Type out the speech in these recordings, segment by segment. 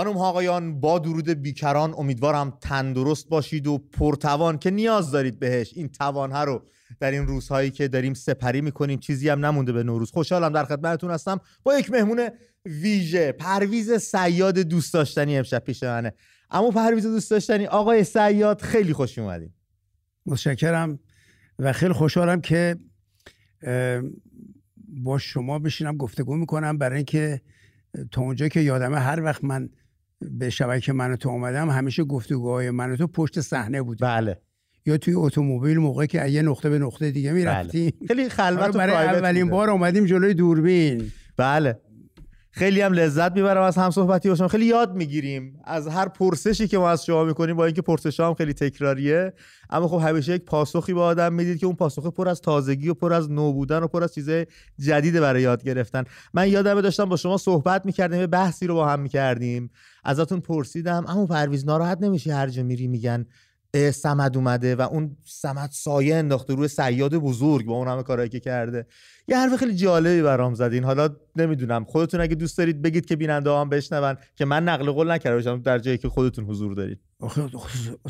خانم ها آقایان با درود بیکران امیدوارم تندرست باشید و پرتوان که نیاز دارید بهش. این توانها رو در این روزهایی که داریم سپری می‌کنیم چیزی هم نمونده به نوروز. خوشحالم در خدمتتون هستم با یک مهمون ویژه پرویز سیاد دوست داشتنی امشب پیش منه. اما پرویز دوست داشتنی آقای سیاد خیلی خوش اومدیم متشکرم و خیلی خوشحالم که با شما بشینم گفتگو می‌کنم. برای اینکه تا اونجا که یادمه هر وقت من به شبکه من تو اومدم همیشه گفتگوهای من تو پشت صحنه بود بله. یا توی اتومبیل موقعی که یه نقطه به نقطه دیگه می‌رفتیم. بله. خیلی خلوت آره، برای اولین بار اومدیم جلوی دوربین. بله. خیلی هم لذت می‌برم از هم صحبتی باشم. خیلی یاد می‌گیریم از هر پرسشی که ما از شما می‌کنیم با اینکه پرسش هم خیلی تکراریه. اما خب همیشه یک پاسخی به آدم می‌دید که اون پاسخ پر از تازگی و پر از نو بودن و پر از چیزای جدید برای یاد گرفتن. من یادم داشتم با شما صحبت می‌کردیم بحثی رو با هم می‌کردیم. ازتون پرسیدم اما پرویز ناراحت نمیشی هر جا میری میگن سمد اومده و اون سمد سایه انداخته روی سیاد بزرگ با اون همه کارهایی که کرده. یه حرف خیلی جالبی برام زدین. حالا نمی‌دونم. خودتون اگه دوست دارید بگید که بیننده هم بشنون که من نقل قول نکرده باشم در جایی که خودتون حضور دارید.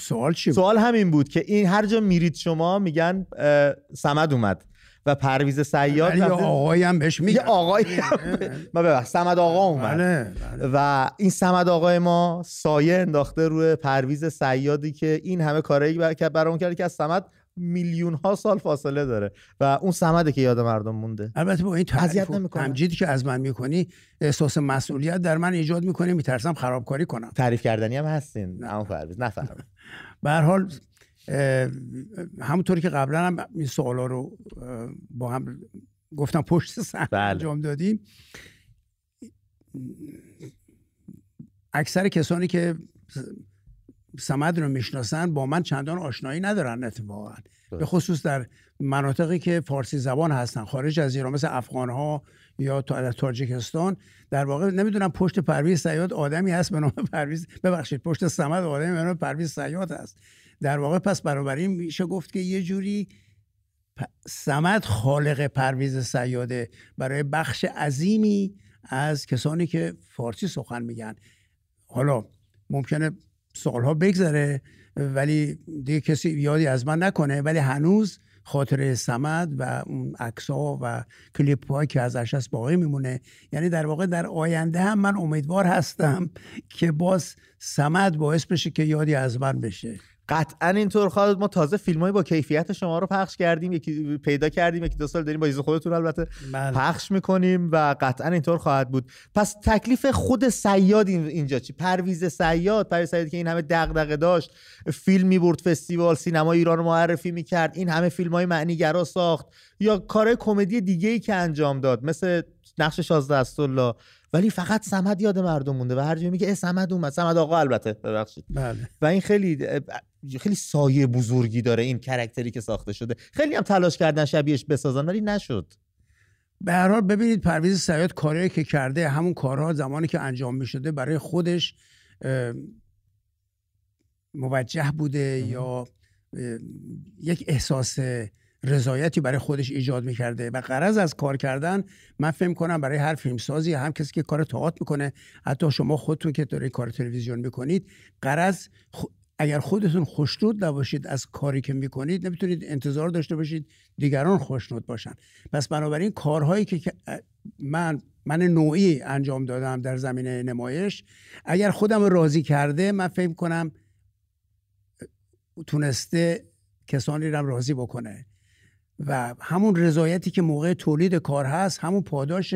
سوال چی سوال همین بود که این هر جا میرید شما میگن سمد اومد و پرویز سیاد یه آقایی هم بهش میگه آقایی ما ببخش سمد آقا اومد. بله، بله. و این سمد آقای ما سایه انداخته روی پرویز سیادی که این همه کارایی برای اون کرده که از سمد میلیون ها سال فاصله داره و اون سمده که یاد مردم مونده. البته با این تمجیدی که از من می‌کنی احساس مسئولیت در من ایجاد می‌کنی میترسم خرابکاری کنم. تعریف کردنی هم هستین. اما پرویز نفهم. به حال همونطوری که قبلا هم این سوالا رو با هم گفتم پشت صحنه بله. انجام دادیم. اکثر کسانی که سمد رو می‌شناسن با من چندان آشنایی ندارن اتفاقا. به خصوص در مناطقی که فارسی زبان هستن خارج از ایران مثل افغان ها یا در تاجیکستان. در واقع نمی‌دونم پشت پرویز سیاد آدمی هست به نام پرویز ببخشید پشت سمد آدمی به نام پرویز سیاد هست. در واقع پس برابری میشه گفت که یه جوری سمد خالق پرویز سیاده برای بخش عظیمی از کسانی که فارسی سخن میگن. حالا ممکنه سالها بگذره ولی دیگه کسی یادی از من نکنه. ولی هنوز خاطره سمد و اون عکس ها و کلیپ ها که ازش هست باقی میمونه. یعنی در واقع در آینده هم من امیدوار هستم که باز سمد باعث بشه که یادی از من بشه. قطعا اینطور خواهد ما تازه فیلم با کیفیت شما رو پخش کردیم. یکی پیدا کردیم یکی دو سال داریم با اجازه خودتون البته بله. پخش می‌کنیم و قطعا اینطور خواهد بود. پس تکلیف خود صیاد اینجا چی؟ پرویز صیاد پرویز صیاد که این همه دغدغه داشت فیلم می‌برد فستیوال سینما ایران رو معرفی می‌کرد این همه فیلم های معناگرا ساخت. یا کارهای کمدی دیگه ای که انجام داد مثل نقش شازده الله ولی فقط سمد یاد مردم مونده و هر جایی میگه سمد اومد. سمد آقا البته ببخشید. بله. و این خیلی خیلی سایه بزرگی داره این کرکتری که ساخته شده. خیلی هم تلاش کردن شبیهش بسازن ولی نشد. به هر حال ببینید پرویز سیاد کاری که کرده همون کارها زمانی که انجام می شده برای خودش موجه بوده یا یک احساس رضایتی برای خودش ایجاد می‌کرده. و قرض از کار کردن من فهم کنم برای هر فیلمسازی هم کسی که کار تئاتر می‌کنه حتی شما خودتون که دارید کار تلویزیون می‌کنید قرض اگر خودتون خوشنود نباشید از کاری که می‌کنید نمی‌تونید انتظار داشته باشید دیگران خوشنود باشن. پس بنابراین کارهایی که من من نوعی انجام دادم در زمینه نمایش اگر خودم راضی کرده من فکر کنم تونسته کسانی رو راضی بکنه. و همون رضایتی که موقع تولید کار هست همون پاداش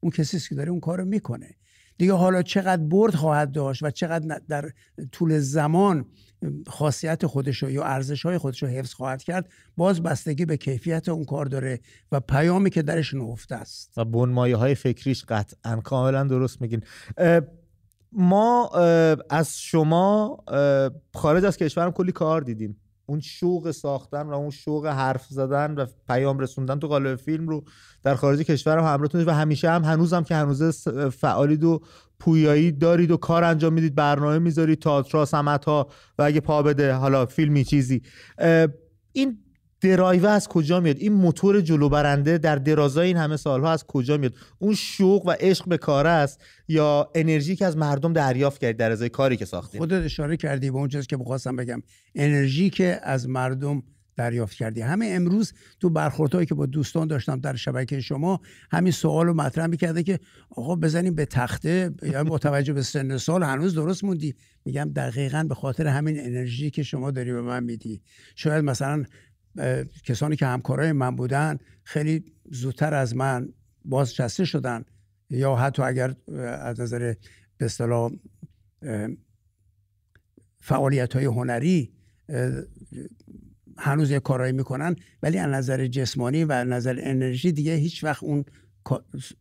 اون کسی که داره اون کار می‌کنه. دیگه حالا چقدر برد خواهد داشت و چقدر در طول زمان خاصیت خودشو یا ارزش های خودشو حفظ خواهد کرد باز بستگی به کیفیت اون کار داره و پیامی که درش نهفته است. و بنمایه های فکریش قطعا کاملا درست میگین. ما از شما خارج از کشورم کلی کار دیدیم. اون شوق ساختن و اون شوق حرف زدن و پیام رسوندن تو قالب فیلم رو در خارج کشور هم همراهتون و همیشه هم هنوزم که هنوز فعالید و پویایی دارید و کار انجام می‌دید برنامه می‌ذارید تئاتر سمت ها و اگه پا بده حالا فیلمی چیزی. این درایو از کجا میاد؟ این موتور جلو برنده در درازای این همه سالها از کجا میاد؟ اون شوق و عشق به کار است یا انرژی که از مردم دریافت کرد در ازای کاری که ساختیم خودت اشاره کردی به اون چیزی که بخواستم بگم. انرژی که از مردم دریافت کردی. همه امروز تو برخوردهایی که با دوستان داشتم در شبکه شما همین سوال رو مطرح می‌کرده که آقا بزنیم به تخته یا با توجه به سن سال هنوز درست موندی؟ میگم دقیقا به خاطر همین انرژی که شما داری به من میدی. شاید مثلا کسانی که همکارای من بودن خیلی زودتر از من بازنشسته شدن. یا حتی اگر از نظر به اصطلاح فعالیت های هنری هنوز یه کارایی می‌کنن ولی از نظر جسمانی و نظر انرژی دیگه هیچ وقت اون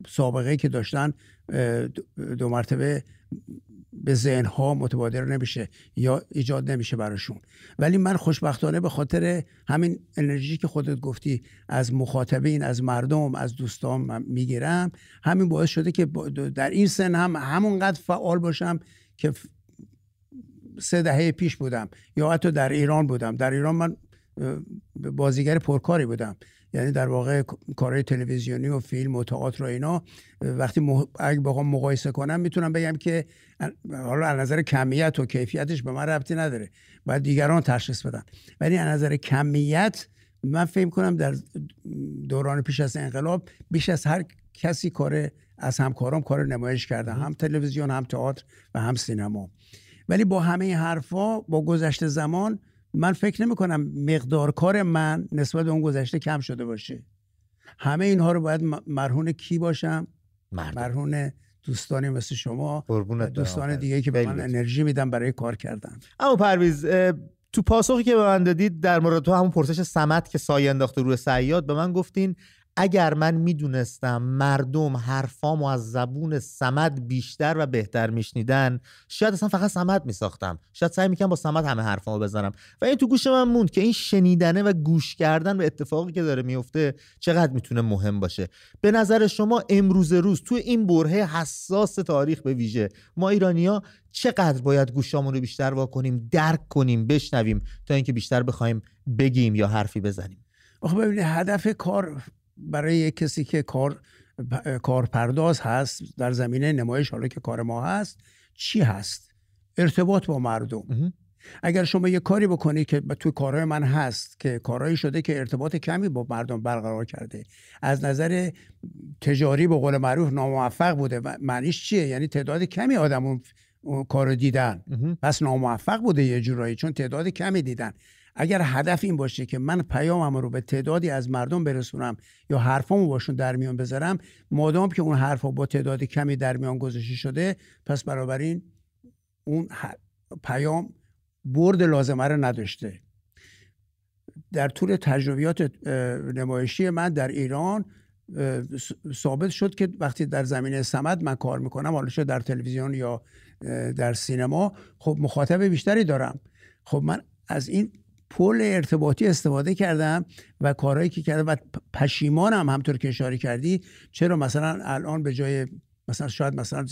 سابقه که داشتن دو مرتبه به ذهن ها متبادر نمیشه یا ایجاد نمیشه براشون. ولی من خوشبختانه به خاطر همین انرژی که خودت گفتی از مخاطبین از مردم از دوستان می‌گیرم همین باعث شده که در این سن هم همونقدر فعال باشم که سه دهه پیش بودم یا حتی در ایران بودم. در ایران من بازیگر پرکاری بودم. یعنی در واقع کارهای تلویزیونی و فیلم و تئاتر و اینا وقتی اگه بخوام مقایسه کنم می‌تونم بگم که حالا از نظر کمیت و کیفیتش به من ربطی نداره. باید دیگران تشخیص بدن. ولی از نظر کمیت من فکر کنم در دوران پیش از انقلاب بیش از هر کسی کار از همکارام کار نمایش کرده. هم تلویزیون هم تئاتر و هم سینما. ولی با همه حرفا با گذشته زمان من فکر نمی کنم مقدار کار من نسبت به اون گذشته کم شده باشه. همه اینها رو باید مرهون کی باشم؟ مرهون دوستانی مثل شما دوستان دیگه که به من انرژی میدن برای کار کردن. اما پرویز تو پاسخی که به من دادید در مورد تو همون پرسش سمت که سایه انداخته روی سیاد به من گفتین اگر من می‌دونستم مردم حرفامو از زبون سمد بیشتر و بهتر میشنیدن شاید اصلا فقط سمد میساختم. شاید سعی می‌کنم با سمد همه حرفامو بزنم. و این تو گوش من موند که این شنیدنه و گوش کردن به اتفاقی که داره میفته چقدر می‌تونه مهم باشه. به نظر شما امروز روز تو این برهه حساس تاریخ به ویژه ما ایرانیا چقدر باید گوشامون رو بیشتر واکنیم درک کنیم بشنویم تا اینکه بیشتر بخوایم بگیم یا حرفی بزنیم؟ آخه ببینید هدف کار برای کسی که کار کارپرداز هست در زمینه نمایش حالا که کار ما هست چی هست؟ ارتباط با مردم. اگر شما یه کاری بکنید که توی کارهای من هست که کارهایی شده که ارتباط کمی با مردم برقرار کرده از نظر تجاری به قول معروف ناموفق بوده معنیش چیه؟ یعنی تعداد کمی آدم اون کار دیدن. پس ناموفق بوده یه جورایی چون تعداد کمی دیدن. اگر هدف این باشه که من پیامم رو به تعدادی از مردم برسونم یا حرفامو باشون در میان بذارم مادام که اون حرفا با تعداد کمی در میان گذاشته شده پس این اون پیام برد لازمه رو نداشته. در طول تجربیات نمایشی من در ایران ثابت شد که وقتی در زمینه سمد من کار می‌کنم حالا شد در تلویزیون یا در سینما خب مخاطب بیشتری دارم. خب من از این پل ارتباطی استفاده کردم و کارهایی که کردم و پشیمانم همطور که اشاره کردی. چرا مثلا الان به جای مثلا شاید مثلا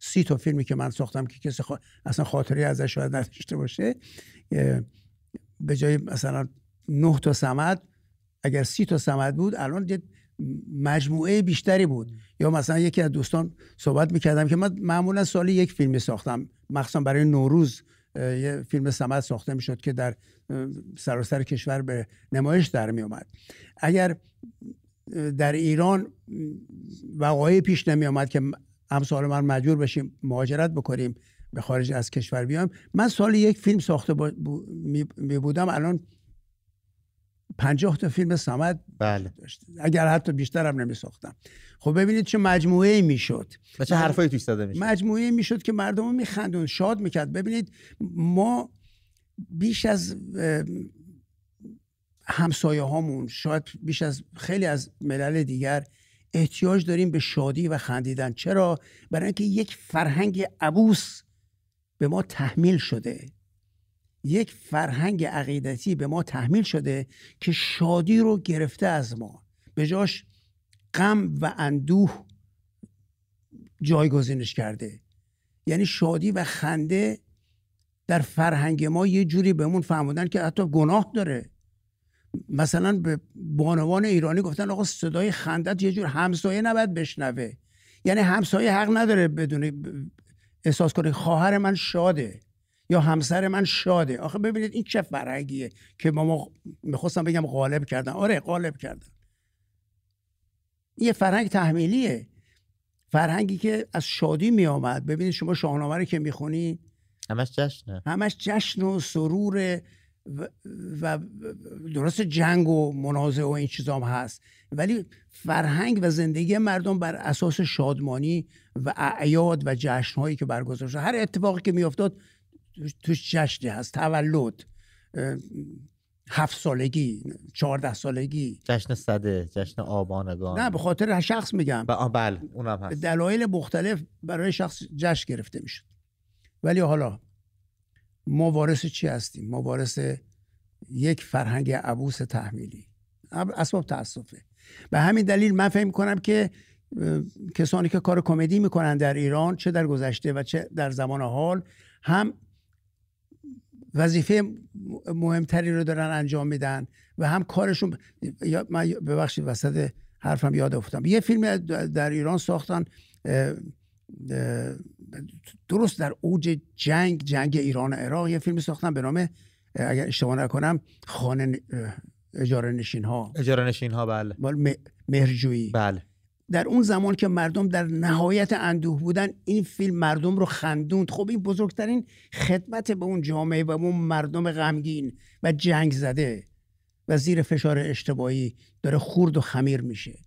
سی تا فیلمی که من ساختم که کسی اصلا خاطری ازش شاید نداشته باشه به جای مثلا نه تا سمد اگر سی تا سمد بود الان مجموعه بیشتری بود. یا مثلا یکی از دوستان صحبت می‌کردم که من معمولا سالی یک فیلمی ساختم مخصوصا برای نوروز. یه فیلم سمت ساخته می‌شد که در سراسر کشور به نمایش در می اومد اگر در ایران وقایع پیش نمی آمد که امثال من مجبور بشیم مهاجرت بکنیم به خارج از کشور بیام من سال یک فیلم ساخته می بودم الان پنجاه تا فیلم سمت بله. اگر حتی بیشتر هم نمی ساختم خب ببینید چه مجموعه ای می‌شد. و چه حرفایی توش زده می‌شد. مجموعه می‌شد که مردم میخندون شاد می‌کرد. ببینید ما بیش از همسایه هامون شاید بیش از خیلی از ملل دیگر احتیاج داریم به شادی و خندیدن. چرا؟ برای اینکه یک فرهنگ عبوس به ما تحمیل شده. یک فرهنگ عقیدتی به ما تحمیل شده که شادی رو گرفته از ما. به جاش غم و اندوه جایگزینش کرده. یعنی شادی و خنده در فرهنگ ما یه جوری بهمون فهموندن که حتی گناه داره. مثلا به بانوان ایرانی گفتن آقا صدای خندت یه جور همسایه نباید بشنوه. یعنی همسایه حق نداره بدون احساس کنه خواهر من شاده. یا همسر من شاده. آخه ببینید این چه فرهنگیه که ما, می‌خواستم بگم غالب کردن. آره غالب کردن. یه فرهنگ تحمیلیه. فرهنگی که از شادی می آمد ببینید شما شاهنامه رو که می‌خونی؟ همش جشنه. همش جشن و سرور و, و درست جنگ و منازع و این چیزام هست. ولی فرهنگ و زندگی مردم بر اساس شادمانی و اعیاد و جشن هایی که برگزار شد هر اتفاقی که میافتاد توش جشنی هست تولد هفت سالگی چهارده سالگی. جشن صده جشن آبانگان. نه به خاطر شخص میگم. بله اونم هست. دلایل مختلف برای شخص جشن گرفته می‌شد. ولی حالا ما وارث چی هستیم؟ ما وارث یک فرهنگ عبوس تحمیلی. اسباب تاسفه. به همین دلیل من فهم کنم که کسانی که کار کمدی می‌کنن در ایران چه در گذشته و چه در زمان حال هم وظیفه مهمتری رو دارن انجام میدن و هم کارشون من ببخشید وسط حرفم یاد افتادم. یه فیلم در ایران ساختن درست در اوج جنگ جنگ ایران و عراق یه فیلم ساختن به نام اگر اشتباه نکنم خانه اجاره نشین ها اجاره نشین ها بله مهرجویی. بله. در اون زمان که مردم در نهایت اندوه بودن این فیلم مردم رو خندوند. خب این بزرگترین خدمت به اون جامعه و اون مردم غمگین و جنگ زده و زیر فشار اشتباهی داره خورد و خمیر میشه.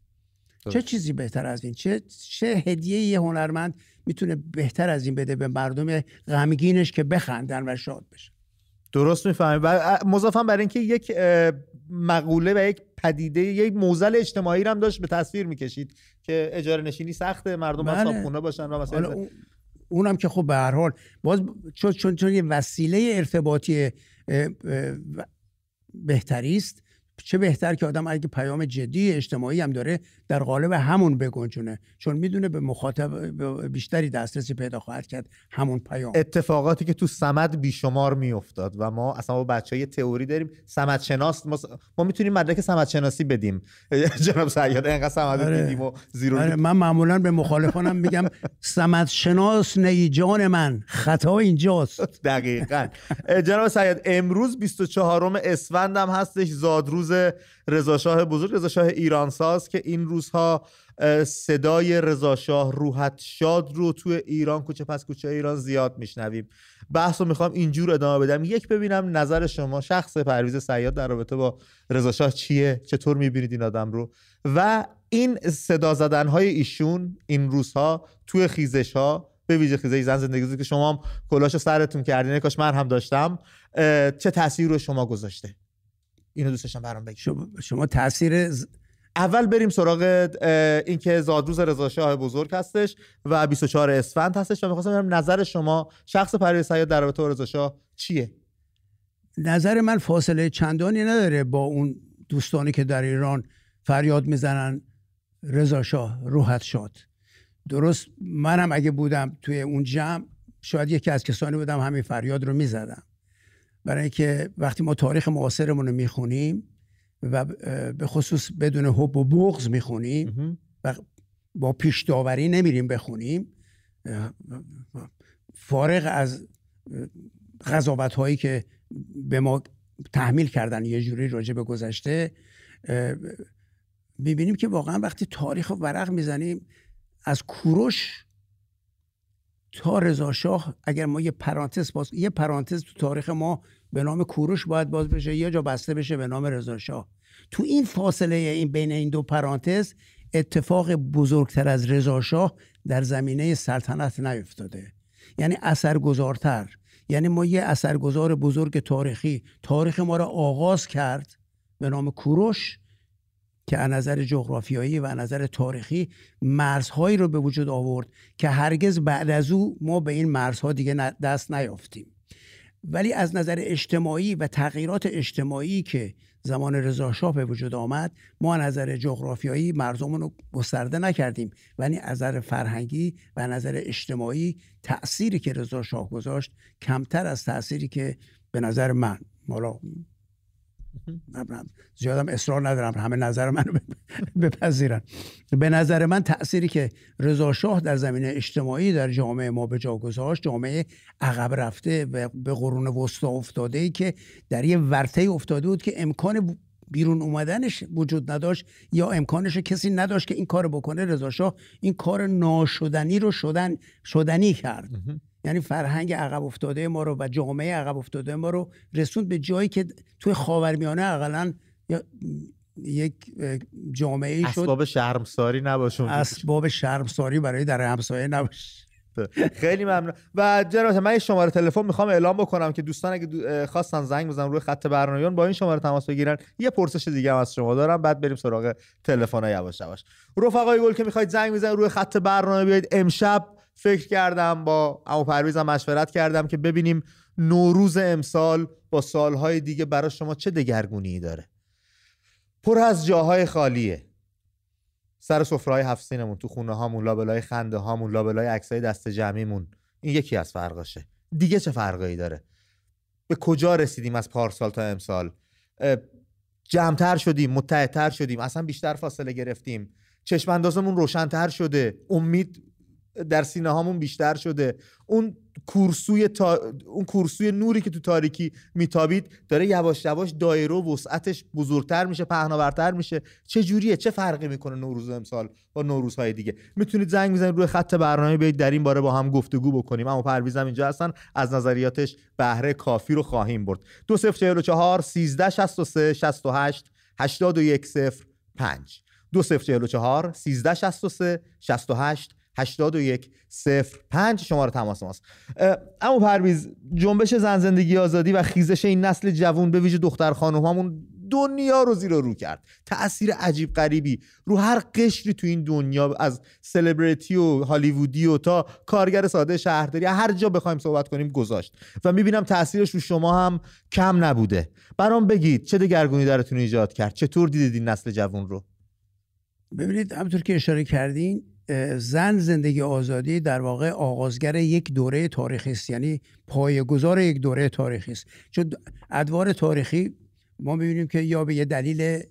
چه چیزی بهتر از این؟ چه چه هدیه یه هنرمند می‌تونه بهتر از این بده به مردم غمگینش که بخندن و شاد بشن درست می‌فهمید و مضافم برای اینکه یک مقوله و یک پدیده یک موزل اجتماعی هم داشت به تصویر می‌کشید که اجاره نشینی سخته مردم بله. خونه باشن و مثلا اونم که خب به هر حال باز چون چون, چون یه وسیله ارتباطی بهتری است چه بهتر که آدم اگه پیام جدی اجتماعی هم داره در قالب همون بگنجونه؟ چون می‌دونه به مخاطب بیشتری دسترسی پیدا خواهد کرد همون پیام. اتفاقاتی که تو سمد بیشمار میافتاد و ما اصلا با بچه های تئوری داریم سمد شناس ما, ما می‌تونیم مدرک سمد شناسی بدیم جناب سیاد انقدر سمد آره. دیدیم و زیرو آره. من معمولا به مخالفانم میگم سمد شناس نی جان من. خطا اینجاست. دقیقا. جناب سید امروز 24 اسفند هم هستش زادروز روز رضاشاه بزرگ رضاشاه ایرانساز که این روزها صدای رضاشاه روحت شاد رو توی ایران کوچه پس کوچه ایران زیاد میشنویم. بحث رو می‌خوام اینجور ادامه بدم. یک ببینم نظر شما شخص پرویز سیاد در رابطه با رضاشاه چیه؟ چطور می‌بینید این آدم رو؟ و این صدا زدن های ایشون این روزها توی خیزش ها به ویژه خیزه زن زندگی که شما هم کلاشو سرتون کردین کاش من هم داشتم چه تاثیر رو شما گذاشته؟ اینو دوست داشتم برام بگید شما, شما تاثیر اول بریم سراغ اینکه زادروز رضا شاه بزرگ هستش و 24 اسفند هستش و می‌خواستم ببینم نظر شما شخص پرویز سیاد در رابطه با رضا شاه چیه؟ نظر من فاصله چندانی نداره با اون دوستانی که در ایران فریاد می‌زنن رضا شاه روحت شاد. درست منم اگه بودم توی اون جمع شاید یکی از کسانی بودم همین فریاد رو می‌زدم. برای اینکه وقتی ما تاریخ معاصرمون رو می‌خونیم و به خصوص بدون حب و بغض می‌خونیم و با پیش داوری نمیریم بخونیم فارغ از قضاوت هایی که به ما تحمیل کردن یه جوری راجع به گذشته می‌بینیم که واقعا وقتی تاریخ ورق می‌زنیم از کوروش تا رضا شاه اگر ما یه پرانتز باز یه پرانتز تو تاریخ ما به نام کوروش باید باز بشه یا جا بسته بشه به نام رضا شاه. تو این فاصله این بین این دو پرانتز اتفاق بزرگتر از رضا شاه در زمینه سلطنت نیفتاده. یعنی اثرگذارتر. یعنی ما یه اثرگذار بزرگ تاریخی تاریخ ما را آغاز کرد به نام کوروش که از نظر جغرافیایی و از نظر تاریخی مرزهایی رو به وجود آورد که هرگز بعد از او ما به این مرزها دیگه دست نیافتیم. ولی از نظر اجتماعی و تغییرات اجتماعی که زمان رضا به وجود آمد ما از نظر جغرافیایی مرزمون رو گسترده نکردیم. ولی از نظر فرهنگی و نظر اجتماعی تأثیری که رضا شاه گذاشت کمتر از تأثیری که به نظر من مالا زیادم اصرار ندارم. همه نظر منو بپذیرن. به نظر من تأثیری که رضا شاه در زمینه اجتماعی در جامعه ما به جا گذاشت جامعه عقب رفته و به قرون وسطا افتاده ای که در یه ورطه افتاده بود که امکان بیرون اومدنش وجود نداشت یا امکانش کسی نداشت که این کار بکنه. رضا شاه این کار ناشدنی رو شدن شدنی کرد. یعنی فرهنگ عقب افتاده ما رو و جامعه عقب افتاده ما رو رسوند به جایی که توی خاورمیانه اقلا یک جامعه شد. اسباب شرمساری نباشون اسباب شرمساری برای در همسایه نباشه. خیلی ممنون. و جناب من شماره تلفن می‌خوام اعلام بکنم که دوستان اگه خواستن زنگ بزنن روی خط برنامه با این شماره تماس بگیرن. یه پرسش دیگه هم از شما دارم. بعد بریم سراغ تلفن ها یواش یواش. رفقای گل که می‌خواید زنگ بزنید روی خط برنامه بیاید امشب فکر کردم با امو پرویزم مشورت کردم که ببینیم نوروز امسال با سالهای دیگه برای شما چه دگرگونی داره. پر از جاهای خالیه. سر سفرهای هفت تو خونه هامون لابلای خنده هامون لابلای عکسای دست جمعیمون این یکی از فرقاشه. دیگه چه فرقایی داره؟ به کجا رسیدیم از پارسال تا امسال؟ جمعتر شدیم متحدتر شدیم اصلا بیشتر فاصله گرفتیم. چشم اندازمون روشنتر شده. امید در سینه هامون بیشتر شده. اون کورسوی تا... اون کورسوی نوری که تو تاریکی میتابید داره یواش یواش دایره و وسعتش بزرگتر میشه پهناورتر میشه. چه جوریه؟ چه فرقی می‌کنه نوروز امسال با نوروزهای دیگه؟ می‌تونید زنگ بزنید روی خط برنامه بیاید در این باره با هم گفتگو بکنیم. اما پرویزم اینجا هستن. از نظریاتش بهره کافی رو خواهیم برد. 2044 1363 68 81 0 5 2044 1363 68 81 0 5 شماره تماس ماست. اما پرویز جنبش زن زندگی آزادی و خیزش این نسل جوون به ویژه دختر خانم همون دنیا رو زیر رو کرد. تاثیر عجیب غریبی رو هر قشری تو این دنیا از سلبریتی و هالیوودی و تا کارگر ساده شهرداری هر جا بخوایم صحبت کنیم گذاشت. و می‌بینم تاثیرش رو شما هم کم نبوده. برام بگید چه دگرگونی درتون ایجاد کرد؟ چطور دیدید این نسل جوون رو؟ ببینید همونطور که اشاره کردین زن زندگی آزادی در واقع آغازگر یک دوره تاریخی است. یعنی پایه‌گذار یک دوره تاریخی است. چون ادوار تاریخی ما می‌بینیم که یا به یه دلیل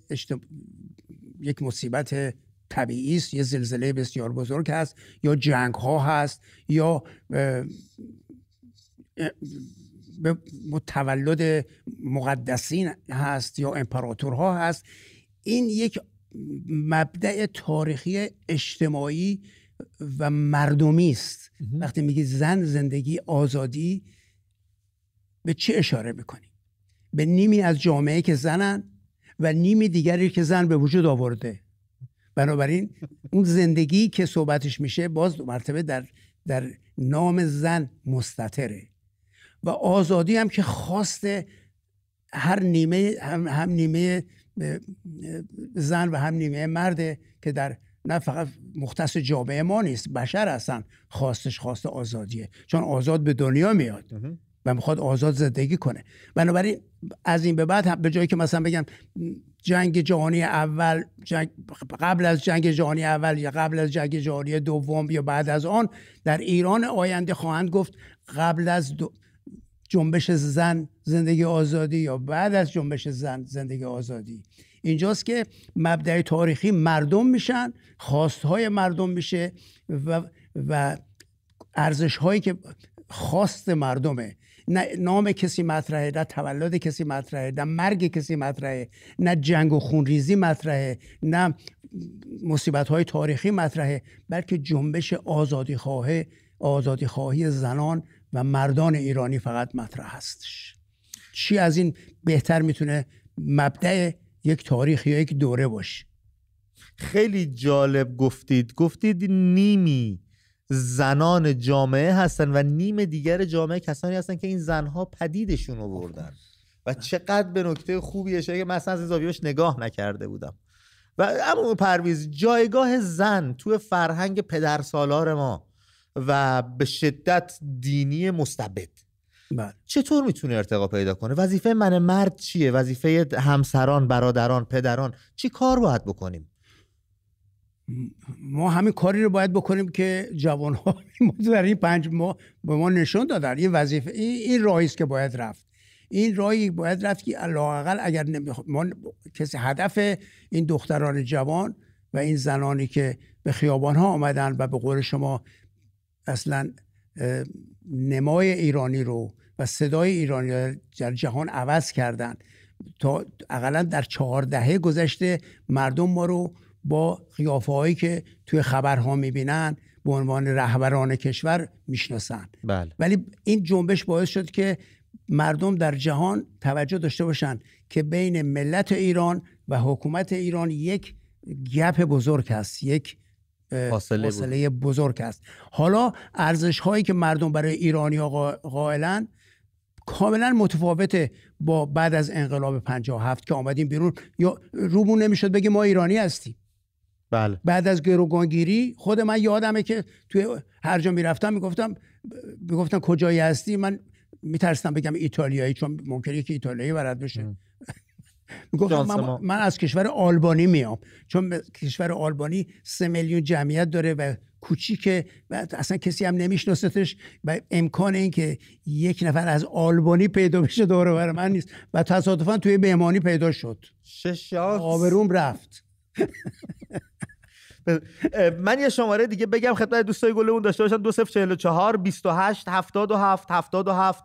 یک مصیبت طبیعی است یه زلزله بسیار بزرگ هست یا جنگ ها هست یا به تولد مقدسین هست یا امپراتورها هست. این یک مبدع تاریخی اجتماعی و مردمی است. وقتی میگی زن زندگی آزادی به چه اشاره می‌کنی؟ به نیمی از جامعه که زنن و نیمی دیگری که زن به وجود آورده. بنابراین اون زندگی که صحبتش میشه باز دو مرتبه در در نام زن مستطره. و آزادی هم که خواست هر نیمه هم, هم نیمه زن و هم نیمه مرده که در نه فقط مختص جامعه ما نیست بشر هستن. خواستش خواست آزادیه. چون آزاد به دنیا میاد و می‌خواد آزاد زندگی کنه. بنابراین از این به بعد هم به جایی که مثلا بگم جنگ جهانی اول جنگ قبل از جنگ جهانی اول یا قبل از جنگ جهانی دوم یا بعد از آن در ایران آینده خواهند گفت قبل از دو جنبش زن زندگی آزادی یا بعد از جنبش زن زندگی آزادی. اینجاست که مبدع تاریخی مردم میشن خواستهای مردم میشه و و ارزش هایی که خواست مردمه. نه نام کسی مطرحه نه تولد کسی مطرحه نه مرگ کسی مطرحه نه جنگ و خونریزی مطرحه نه مصیبت های تاریخی مطرحه بلکه جنبش آزادی خواهی آزادی خواهی زنان و مردان ایرانی فقط مطرح هستش. چی از این بهتر می‌تونه مبدع یک تاریخ یا یک دوره باشه؟ خیلی جالب گفتید. گفتید نیمی زنان جامعه هستن و نیم دیگر جامعه کسانی هستن که این زنها پدیدشون رو بردن. و چقدر به نکته خوبیه که مثلا از زاویهش نگاه نکرده بودم. و اما پرویز جایگاه زن توی فرهنگ پدرسالار ما و به شدت دینی مستبد. بله. چطور می‌تونه ارتقا پیدا کنه؟ وظیفه من مرد چیه؟ وظیفه همسران برادران پدران؟ چی کار باید بکنیم؟ ما همین کاری رو باید بکنیم که جوان ها در این پنج ماه به ما نشون دادن. این وظیفه این, این راهی که باید رفت. این راهی باید رفت که لاقل اگر ما کسی هدف این دختران جوان و این زنانی که به خیابان ها آمدن و به قول شما اصلا نمای ایرانی رو و صدای ایرانی در جهان عوض کردن تا اقلا در چهار دهه گذشته مردم ما رو با قیافه هایی که توی خبرها می‌بینن به عنوان رهبران کشور می‌شناسن بله. ولی این جنبش باعث شد که مردم در جهان توجه داشته باشن که بین ملت ایران و حکومت ایران یک گپ بزرگ است یک فاصله, بزرگ است. حالا ارزش هایی که مردم برای ایرانی ها قائلن کاملا متفاوته با بعد از انقلاب 57 که آمدیم بیرون. یا روبون نمی‌شد بگه ما ایرانی هستیم. بله. بعد از گروگانگیری خود من یادمه که توی هر جا می‌رفتم می‌گفتم می‌گفتم کجایی هستی؟ من میترسم بگم ایتالیایی چون ممکنه که ایتالیایی برد بشه. می‌گفتم من, من, از کشور آلبانی میام. چون کشور آلبانی سه میلیون جمعیت داره و کوچیکه و اصلا کسی هم نمیشناستش و امکان این که یک نفر از آلبانی پیدا بشه دور بر من نیست. و تصادفا توی مهمانی پیدا شد. شش آبروم رفت. من یه شماره دیگه بگم خدمت دوستای گلمون داشته باشن. 2044 28 77 77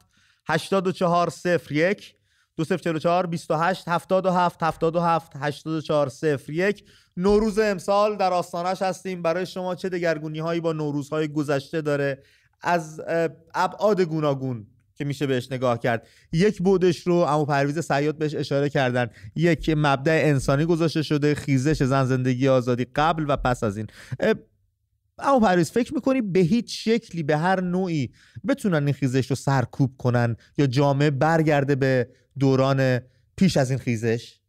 84 01 2044 28 77 77 84 01 نوروز امسال در آستانش هستیم. برای شما چه دگرگونی هایی با نوروزهای گذشته داره؟ از ابعاد گوناگون که میشه بهش نگاه کرد. یک بودش رو امو پرویز سیاد بهش اشاره کردن. یک مبدع انسانی گذاشته شده خیزش زن زندگی آزادی قبل و پس از این. اما پرویز فکر می‌کنی به هیچ شکلی به هر نوعی بتونن این خیزش رو سرکوب کنن یا جامعه برگرده به دوران پیش از این خیزش؟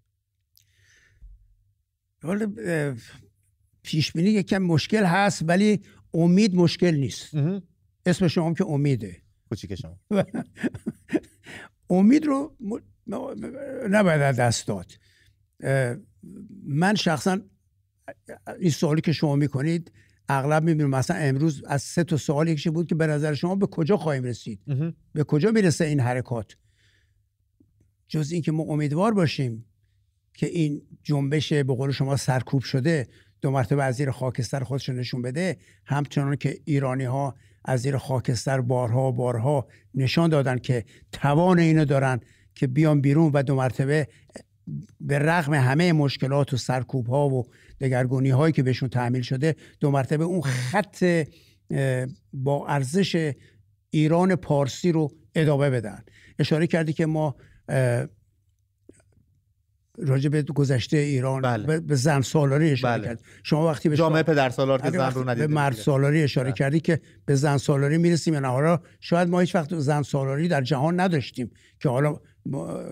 پیش بینی یکم مشکل هست ولی امید مشکل نیست. اسم شما که امیده. کوچیک شما. امید رو نباید دست داد. من شخصا این سوالی که شما می‌کنید اغلب می‌بینیم مثلا امروز از سه تا سوال یکیش بود که به نظر شما به کجا خواهیم رسید؟ به کجا می‌رسه این حرکات؟ جز اینکه ما امیدوار باشیم که این جنبش به قول شما سرکوب شده دو مرتبه از زیر خاکستر خودش نشون بده همچنان که ایرانی ها از زیر خاکستر بارها بارها نشان دادن که توان اینو دارن که بیان بیرون و دو مرتبه به رغم همه مشکلات و سرکوب ها و دگرگونی هایی که بهشون تحمیل شده دو مرتبه اون خط با ارزش ایران پارسی رو ادامه بدن. اشاره کردی که ما راجع به گذشته ایران بله. به زن سالاری اشاره بله. کرد شما وقتی به جامعه پدر سالار که زن رو به مرد سالاری اشاره بله. کردی که به زن سالاری می‌رسیم نه حالا شاید ما هیچ وقت زن سالاری در جهان نداشتیم که حالا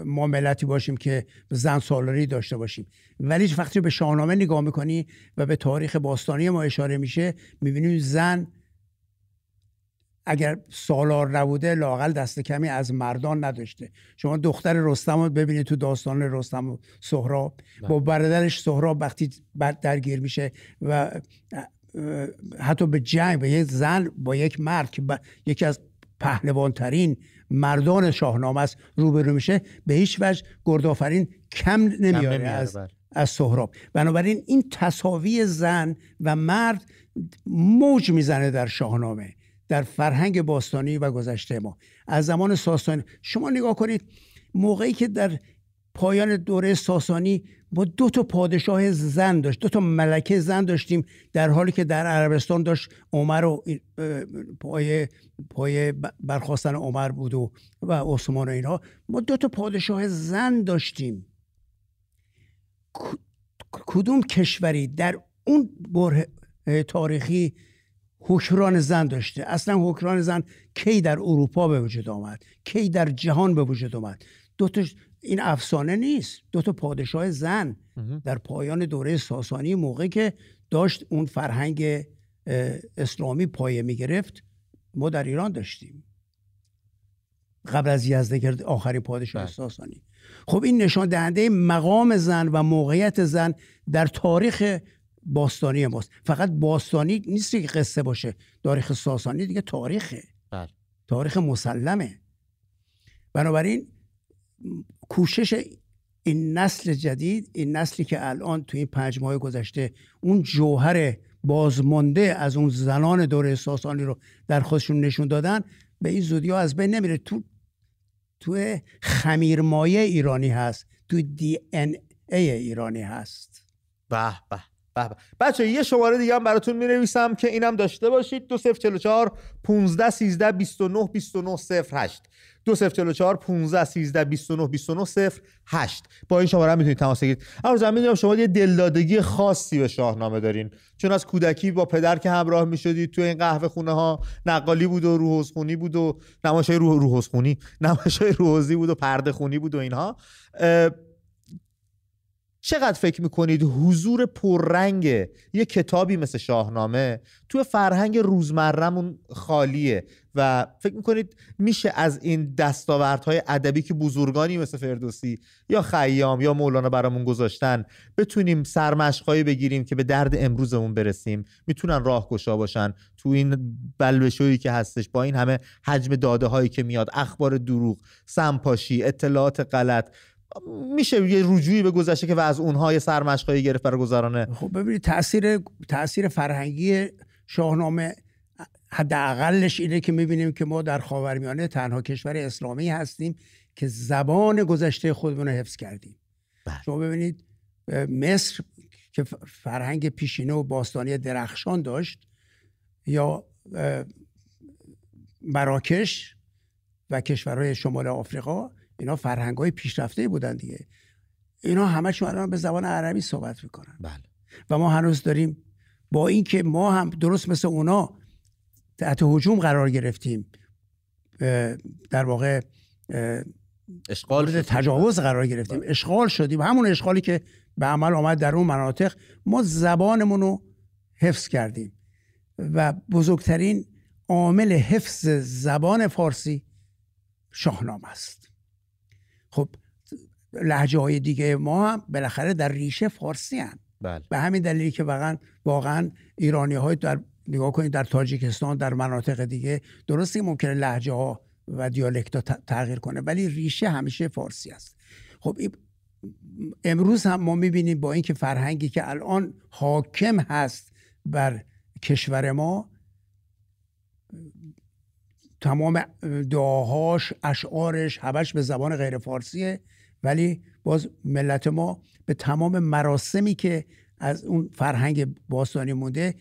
ما ملتی باشیم که زن سالاری داشته باشیم ولی وقتی به شاهنامه نگاه می‌کنی و به تاریخ باستانی ما اشاره میشه می‌بینیم زن اگر سالار نبوده لاقل دست کمی از مردان نداشته شما دختر رستم رو ببینید تو داستان رستم و سهراب با بله. برادرش سهراب وقتی درگیر میشه و حتی به جنگ به یک زن با یک مرد که یکی از پهلوانترین مردان شاهنامه است روبرو میشه به هیچ وجه گردآفرین کم نمیاره از بله. از سهراب بنابراین این تصاوی زن و مرد موج می‌زنه در شاهنامه در فرهنگ باستانی و گذشته ما. از زمان ساسانی. شما نگاه کنید موقعی که در پایان دوره ساسانی ما دو تا پادشاه زن داشت دو تا ملکه زن داشتیم در حالی که در عربستان داشت عمر و پای پای برخواستن عمر بود و, و عثمان و اینها. ما دو تا پادشاه زن داشتیم. کدوم کشوری در اون بره تاریخی حکران زن داشته. اصلا حکران زن کی در اروپا به وجود آمد؟ کی در جهان به وجود آمد؟ دو تا این افسانه نیست. دو تا پادشاه زن در پایان دوره ساسانی موقع که داشت اون فرهنگ اسلامی پایه می گرفت ما در ایران داشتیم. قبل از یزدگرد آخرین پادشاه بله. ساسانی. خب این نشان دهنده مقام زن و موقعیت زن در تاریخ باستانی ماست. فقط باستانی نیست که قصه باشه. تاریخ ساسانی دیگه تاریخه. بله. تاریخ مسلمه. بنابراین کوشش این نسل جدید این نسلی که الان تو این پنج ماه گذشته اون جوهر بازمانده از اون زنان دوره ساسانی رو در خودشون نشون دادن به این زودی ها از بین نمیره. تو تو خمیرمایه ایرانی هست. تو دی ان ای ایرانی هست. به به. به بچه یه شماره دیگه هم براتون می نویسم که اینم داشته باشید. دو بیست و نه بیست و نه صفر هشت. دو بیست و نه بیست و نه صفر هشت. با این شماره هم می‌تونید تماس بگیرید. اما زمین شما یه دلدادگی خاصی به شاهنامه دارین. چون از کودکی با پدر که همراه می‌شدید تو این قهوه خونه ها نقالی بود و روحوزخونی بود و نمایشای روح روحوزخونی نمایشای روحوزی بود و پرده خونی بود و اینها چقدر فکر می‌کنید حضور پررنگ یه کتابی مثل شاهنامه تو فرهنگ روزمرهمون خالیه و فکر می‌کنید میشه از این دستاوردهای ادبی که بزرگانی مثل فردوسی یا خیام یا مولانا برامون گذاشتن بتونیم سرمشقایی بگیریم که به درد امروزمون برسیم؟ می‌تونن راهگشا باشن تو این بلبشویی که هستش با این همه حجم داده هایی که میاد اخبار دروغ سمپاشی اطلاعات غلط. میشه یه رجوعی به گذشته که و از اونها یه سرمشقایی گرفت برای گذرانه خب ببینید تاثیر تاثیر فرهنگی شاهنامه حداقلش اینه که می‌بینیم که ما در خاورمیانه تنها کشور اسلامی هستیم که زبان گذشته خودمون رو حفظ کردیم بله. شما ببینید مصر که فرهنگ پیشینه و باستانی درخشان داشت یا مراکش و کشورهای شمال آفریقا اینا فرهنگ های پیشرفته بودن دیگه. اینا همشون الان به زبان عربی صحبت می‌کنن. بله. و ما هنوز داریم با اینکه ما هم درست مثل اونا تحت حجوم قرار گرفتیم در واقع اشغال تجاوز قرار گرفتیم. بله. اشغال شدیم. همون اشغالی که به عمل آمد در اون مناطق ما زبانمون رو حفظ کردیم. و بزرگترین عامل حفظ زبان فارسی شاهنامه است. خب لحجه های دیگه ما هم بالاخره در ریشه فارسی هم. بله. به همین دلیلی که واقعا واقعا ایرانی های در نگاه کنید در تاجیکستان در مناطق دیگه درستی ممکنه لحجه ها و دیالکت ها تغییر کنه ولی ریشه همیشه فارسی است خب امروز هم ما می‌بینیم با اینکه فرهنگی که الان حاکم هست بر کشور ما تمام دعاهاش اشعارش همش به زبان غیر فارسیه. ولی باز ملت ما به تمام مراسمی که از اون فرهنگ باستانی مونده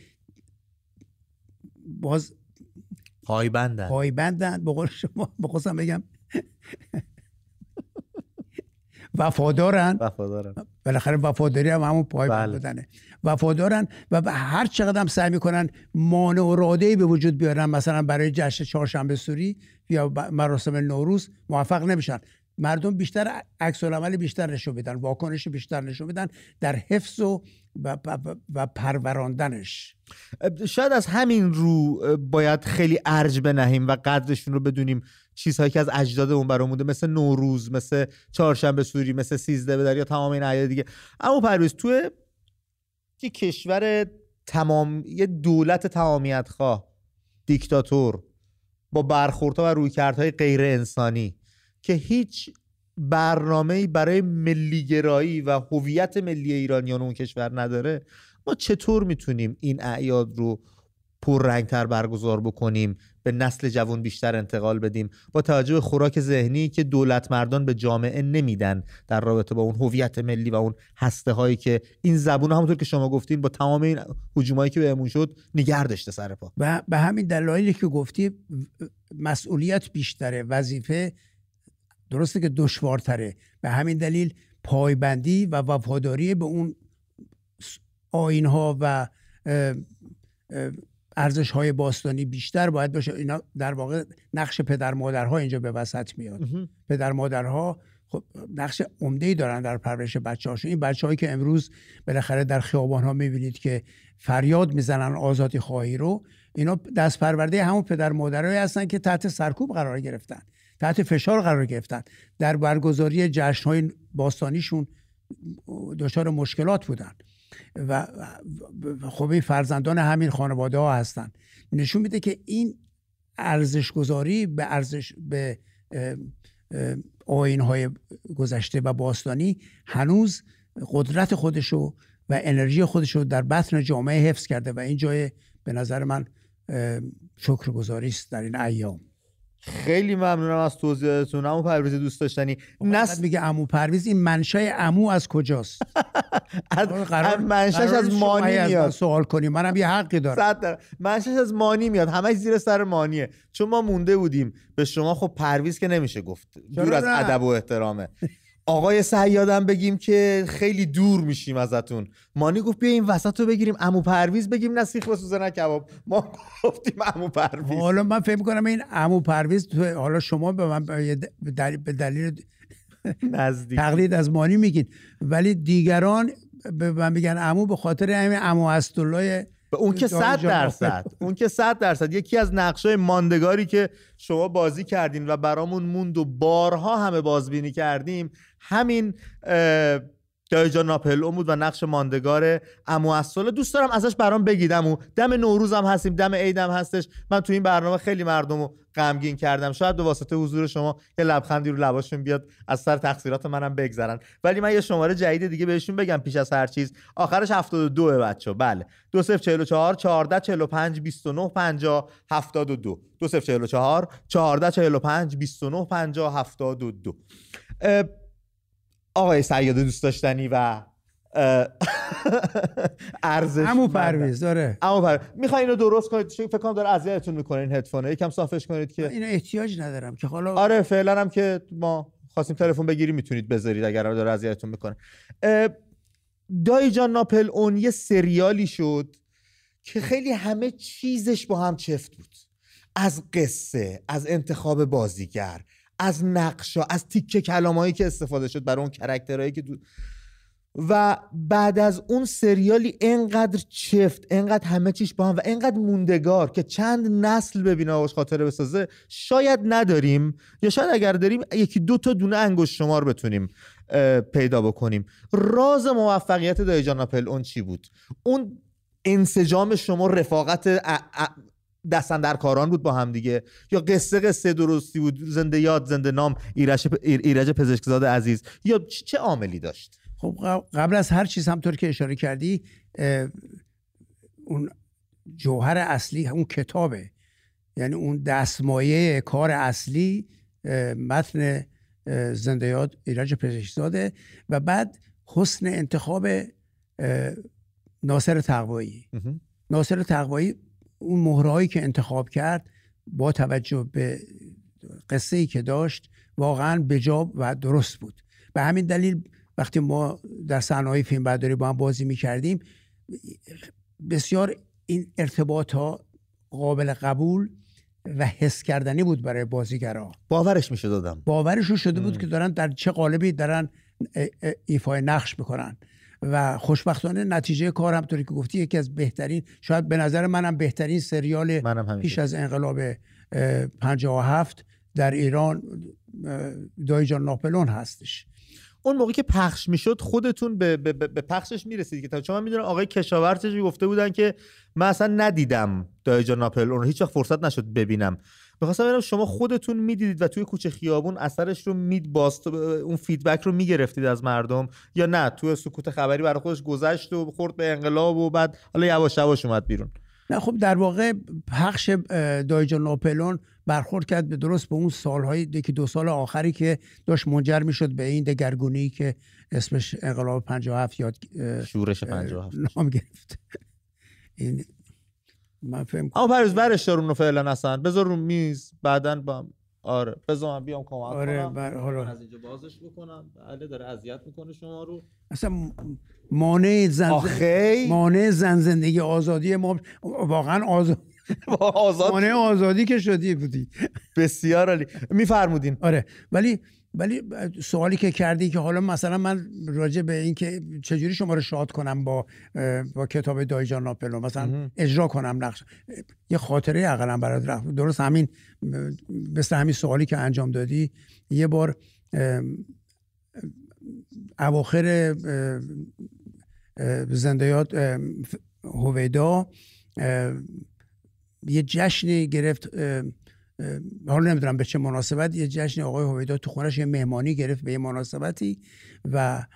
باز پایبندن. پایبندن. به قول شما بخواستم بگم وفادارن. وفادارن. بالاخره وفاداری هم همون پای بله. بودنه. وفادارن و هر چقدر هم سعی می‌کنن مانع و راده به وجود بیارن مثلا برای جشن چهارشنبه سوری یا مراسم نوروز موفق نمیشن. مردم بیشتر عکس العمل بیشتر نشون میدن واکنش بیشتر نشون میدن در حفظ و و, و پروراندنش. شاید از همین رو باید خیلی ارج بنهیم و قدرشون رو بدونیم چیزهایی که از اجدادمون برام مونده مثل نوروز مثل چهارشنبه سوری مثل سیزده بدر یا تمام این اعیاد دیگه. اما پرویز توی که کشور تمام یه دولت تمامیت خواه دیکتاتور با برخوردها و رویکردهای غیر انسانی که هیچ برنامه برای ملیگرایی و هویت ملی ایرانیان اون کشور نداره ما چطور می‌تونیم این اعیاد رو پررنگتر برگزار بکنیم؟ به نسل جوان بیشتر انتقال بدیم. با توجه به خوراک ذهنی که دولت مردان به جامعه نمیدن در رابطه با اون هویت ملی و اون هسته هایی که این زبون همونطور که شما گفتین با تمام این هجومایی که بهمون شد نگر داشته سر پا. و به همین دلایلی که گفتی مسئولیت بیشتره وظیفه درسته که دشوارتره. به همین دلیل پایبندی و وفاداری به اون آین ها و ارزش های باستانی بیشتر باید باشه. اینا در واقع نقش پدر مادرها اینجا به وسط میاد. پدر مادرها خب نقش عمده ای دارن در پرورش بچه هاشون این بچه هایی که امروز بالاخره در خیابان ها می‌بینید که فریاد می‌زنن آزادی خواهی رو اینا دست پرورده همون پدر مادرهایی هستن که تحت سرکوب قرار گرفتن تحت فشار قرار گرفتن. در برگزاری جشن های باستانیشون دچار مشکلات بودن. و خب فرزندان همین خانواده ها هستن. نشون میده که این ارزش گذاری به ارزش به آین های گذشته و باستانی هنوز قدرت خودشو و انرژی خودشو در بطن جامعه حفظ کرده و این جای به نظر من شکرگزاری است در این ایام. خیلی ممنونم از توضیحاتتون. امو پرویز دوست داشتنی. نس میگه امو پرویز این منشای امو از کجاست؟ از منشاش از مانی میاد. سوال کنی منم یه حقی دارم. منشاش از مانی میاد. همه زیر سر مانیه. چون ما مونده بودیم. به شما خب پرویز که نمیشه گفت. دور از ادب و احترامه. آقای صیادم بگیم که خیلی دور میشیم ازتون. مانی گفت بیا این وسط رو بگیریم عمو پرویز بگیم نه سیخ بسوزه نه کباب. ما گفتیم عمو پرویز. حالا من فکر می‌کنم این عمو پرویز حالا شما به من به دلیل نزدیک. تقلید از مانی میگید. ولی دیگران به من میگن امو به خاطر همین امو اسدالله به اون که صد درصد. اون که صد درصد. یکی از نقشه ماندگاری که شما بازی کردین و برامون موند و بارها همه بازبینی کردیم همین دایجان ناپل بود و نقش ماندگار امو اصلا دوست دارم ازش برام بگیدم و دم نوروز هم هستیم دم عیدم هستش. من تو این برنامه خیلی مردم رو غمگین کردم. شاید به واسطه حضور شما یه لبخندی رو لباشون بیاد از سر تقصیرات منم بگذرن. ولی من یه شماره جدید دیگه بهشون بگم پیش از هر چیز. آخرش 72 بچه بله. 2044 14 45 29 50 72 2044 14 45 29 50 72 آقای سیاد دوست داشتنی و ارزش همو پرویز داره. همو پرویز. می‌خوای اینو درست کنید فکر کنم داره اذیتتون می‌کنه این هدفون یکم صافش کنید که اینو احتیاج ندارم که حالا آره فعلا هم که ما خواستیم تلفن بگیری می‌تونید بذارید اگر داره اذیتتون می‌کنه. دایی جان ناپل اون یه سریالی شد که خیلی همه چیزش با هم چفت بود. از قصه از انتخاب بازیگر از نقشا از تیکه کلامایی که استفاده شد برای اون کرکترهایی که دو... و بعد از اون سریالی انقدر چفت انقدر همه چیش با هم و انقدر موندگار که چند نسل ببینه آواش خاطره بسازه شاید نداریم یا شاید اگر داریم یکی دو تا دونه انگشت شمار بتونیم پیدا بکنیم. راز موفقیت دایجان اون چی بود؟ اون انسجام شما رفاقت دستن در کاران بود با هم دیگه. یا قصه قصه درستی بود زنده یاد زنده نام ایرج, ایرج پزشکزاد عزیز. یا چه عاملی داشت؟ خب قبل از هر چیز همطور که اشاره کردی اون جوهر اصلی اون کتابه. یعنی اون دستمایه کار اصلی متن زنده یاد ایرج پزشکزاده و بعد حسن انتخاب ناصر تقوایی. ناصر تقوایی اون مهرهایی که انتخاب کرد با توجه به قصه ای که داشت واقعا بجاب و درست بود. به همین دلیل وقتی ما در صحنه فیلم برداری با هم بازی می کردیم بسیار این ارتباط ها قابل قبول و حس کردنی بود برای بازیگرا. باورش میشه دادم باورش شده بود که دارن در چه قالبی دارن ایفای نقش می‌کنن. و خوشبختانه نتیجه کار همطوری که گفتی یکی از بهترین شاید به نظر منم بهترین سریال پیش از انقلاب 57 در ایران دایجان ناپلون هستش. اون موقعی که پخش می‌شد خودتون به, به, به پخشش می‌رسید که چون من می‌دونم آقای کشاورزش گفته بودن که من اصلا ندیدم دایجان ناپلون رو هیچ وقت فرصت نشد ببینم. می‌خواستم ببینم شما خودتون می‌دیدید و توی کوچه خیابون اثرش رو مید باست اون فیدبک رو می‌گرفتید از مردم یا نه؟ توی سکوت خبری برای خودش گذشت و خورد به انقلاب و بعد حالا یواش یواش اومد بیرون. نه خب در واقع پخش دایجان ناپلون برخورد کرد به درست به اون سالهای یکی دو سال آخری که داشت منجر می‌شد به این دگرگونی که اسمش انقلاب 57 یاد شورش 57 نام گرفت. این من فهم اما پرویز برش دار اونو فعلا اصلا. بذار رو میز بعدا با آره بذار من بیام کمک آره کنم بر حالا. از اینجا بازش بکنم بله داره اذیت می‌کنه شما رو. اصلا مانع زن آخی مانع زن زندگی آزادی ما واقعا آزاد آزاد؟ مانع آزادی که شدی بودی. بسیار عالی. میفرمودین. آره ولی ولی سوالی که کردی که حالا مثلا من راجع به این که چجوری شما رو شاد کنم با با کتاب دایجان ناپلو مثلا اجرا کنم نقش. یه خاطره اقلا برات رفت. درست همین مثل همین سوالی که انجام دادی. یه بار اواخر زندیات هویدا یه جشنی گرفت حالا نمی‌دونم به چه مناسبت. یه جشن آقای هویدا تو خونش یه مهمانی گرفت به یه مناسبتی و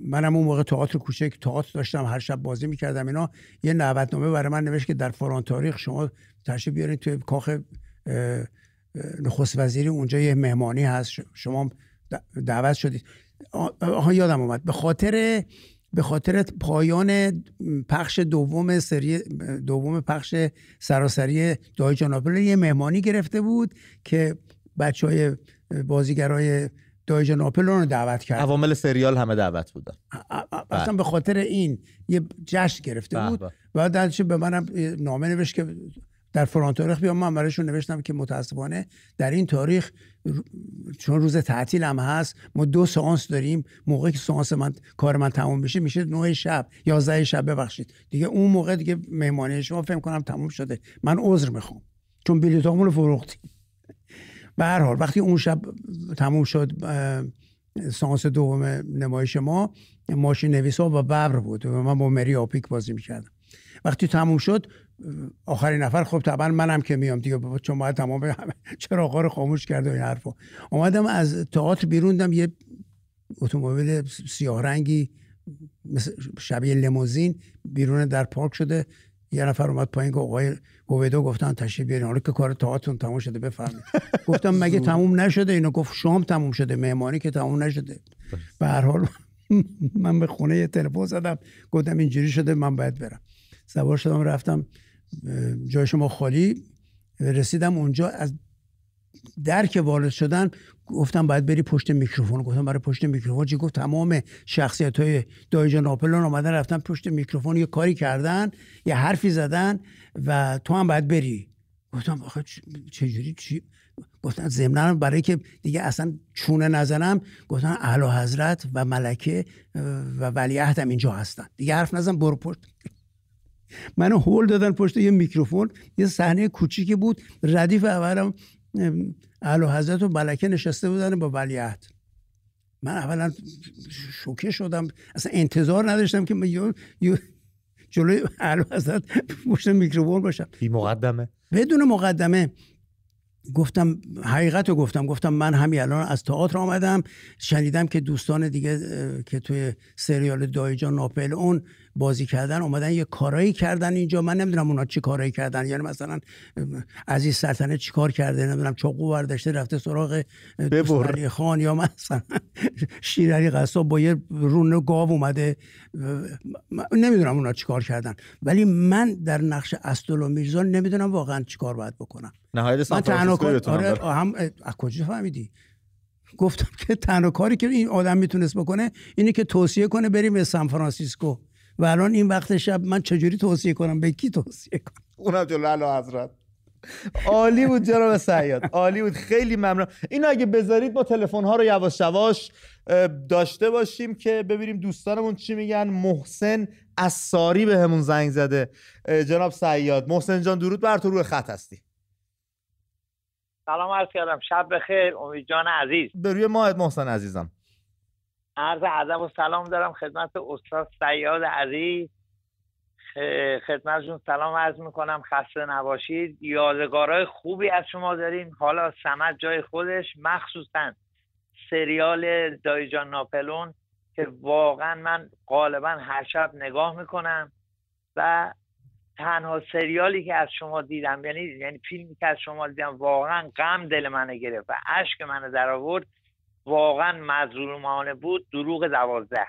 منم اون موقع تئاتر کوچک تئاتر داشتم هر شب بازی می‌کردم اینا. یه نوبتنامه برای من نوشت که در فلان تاریخ شما تشریف بیارید توی کاخ نخست وزیری اونجا یه مهمانی هست شما دعوت شدید آها یادم اومد. به خاطر به خاطر پایان پخش دوم سری دوم پخش سراسری دای جاناپل یه مهمانی گرفته بود که بچه های بازیگرای دایجا ناپل رو دعوت کرد. عوامل سریال همه دعوت بودن. اصلا بله. به خاطر این یه جشن گرفته بود. و بعد به منم نامه نوشت که در فلان تاریخ بیام من برایشون نوشتم که متاسفانه در این تاریخ چون روز تعطیل هم هست ما دو سانس داریم. موقعی که سانس من کار من تموم بشه میشه 9 شب 11 شب ببخشید. دیگه اون موقع دیگه مهمانی شما فکر کنم تموم شده. من عذر می‌خوام چون بلیطامون رو فروختیم. به هر حال وقتی اون شب تموم شد سانس دوم نمایش ما ماشین نویسا و ببر بود و من با مری آپیک بازی می‌کردم. وقتی تموم شد آخرین نفر خب طبعا منم که میام دیگه چون باید تمام چراغا رو خاموش کرده این حرفا. اومدم از تئاتر بیروندم یه اتومبیل سیاه رنگی شبیه لموزین بیرون در پارک شده. یه نفر اومد پایین که آقای هویدا گفتن تشریف بیارین. حالا که کار تئاترتون تموم شده بفرمایید. گفتم مگه تموم نشده؟ اینو گفت شام تموم شده مهمانی که تموم نشده. به هر حال من به خونه یه تلفن زدم. گفتم اینجوری شده من باید برم. سوار شدم رفتم جای شما خالی رسیدم اونجا از در که وارد شدن گفتم باید بری پشت میکروفون. گفتم برای پشت میکروفون چی؟ گفت تمام شخصیت های دایجا ناپلون آمدن رفتن پشت میکروفون یه کاری کردن یه حرفی زدن و تو هم باید بری. گفتم آخه چجوری؟ چی؟ گفتن ضمنا برای که دیگه اصلا چونه نزنم گفتن اعلی حضرت و ملکه و ولیعهدم اینجا هستن. دیگه حرف نزن برو پشت. منو هول دادن پشت یه میکروفون. یه صحنه کوچیکی بود. ردیف اولم اعلی حضرت و ملکه نشسته بودن با ولیعهد. من اولا شوکه شدم. اصلا انتظار نداشتم که من جلوی اعلی حضرت پشت میکروفون باشم. بی مقدمه. بدون مقدمه گفتم حقیقت رو گفتم. گفتم من همین الان از تئاتر آمدم. شنیدم که دوستان دیگه که توی سریال دایجان ناپل اون بازی کردن اومدن یه کارایی کردن اینجا. من نمی‌دونم اونا چی کارایی کردن. یعنی مثلا عزیز سلطنه چی کار کرده؟ نمی‌دونم چاقو برداشته رفته سراغ علی خان یا مثلا شیرعلی قصاب با یه رون گاو اومده. نمی‌دونم اونا چی کار کردن. ولی من در نقش و میرزان نمی‌دونم واقعا چی کار باید بکنم. نهایت من تنها آره هم از کجا فهمیدی؟ گفتم که تنها کاری که این آدم می‌تونست بکنه اینه که توصیه کنه بریم به سان فرانسیسکو و الان این وقت شب من چجوری توصیه کنم؟ به کی توصیه کنم؟ اونم جلو علا حضرت. عالی بود جناب سیاد. عالی بود. خیلی ممنون. این اگه بذارید ما تلفن ها رو یواش یواش داشته باشیم که ببینیم دوستانمون چی میگن. محسن اساری به همون زنگ زده. جناب سیاد. محسن جان درود بر تو. روی خط هستی. سلام عرض کردم. شب بخیر. امید جان عزیز. به روی ماهت محسن عزیزم. عرض ادب و سلام دارم خدمت استاد سیاد عزیز. خدمتشون سلام عرض می‌کنم. خسته نباشید. یادگارهای خوبی از شما داریم. حالا سمت جای خودش. مخصوصا سریال دایجان ناپلون که واقعا من غالبا هر شب نگاه می‌کنم و تنها سریالی که از شما دیدم یعنی یعنی فیلمی که از شما دیدم واقعا غم دل منو گرفت و اشک منو در آورد واقعا مظلومانه بود دروغ دوازده.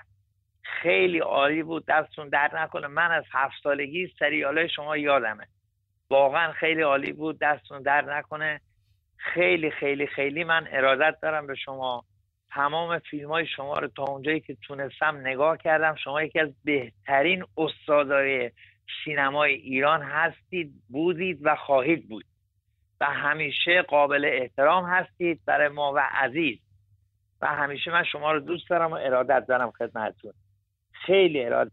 خیلی عالی بود دستون در نکنه. من از هفت سالگی سریال شما یادمه. واقعا خیلی عالی بود دستون در نکنه. خیلی خیلی خیلی من ارادت دارم به شما تمام فیلم های شما رو تا اونجایی که تونستم نگاه کردم. شما یکی از بهترین استادای سینمای ایران هستید بودید و خواهید بود. و همیشه قابل احترام هستید برای ما و عزیز. و همیشه من شما رو دوست دارم و ارادت دارم خدمتتون. خیلی ارادت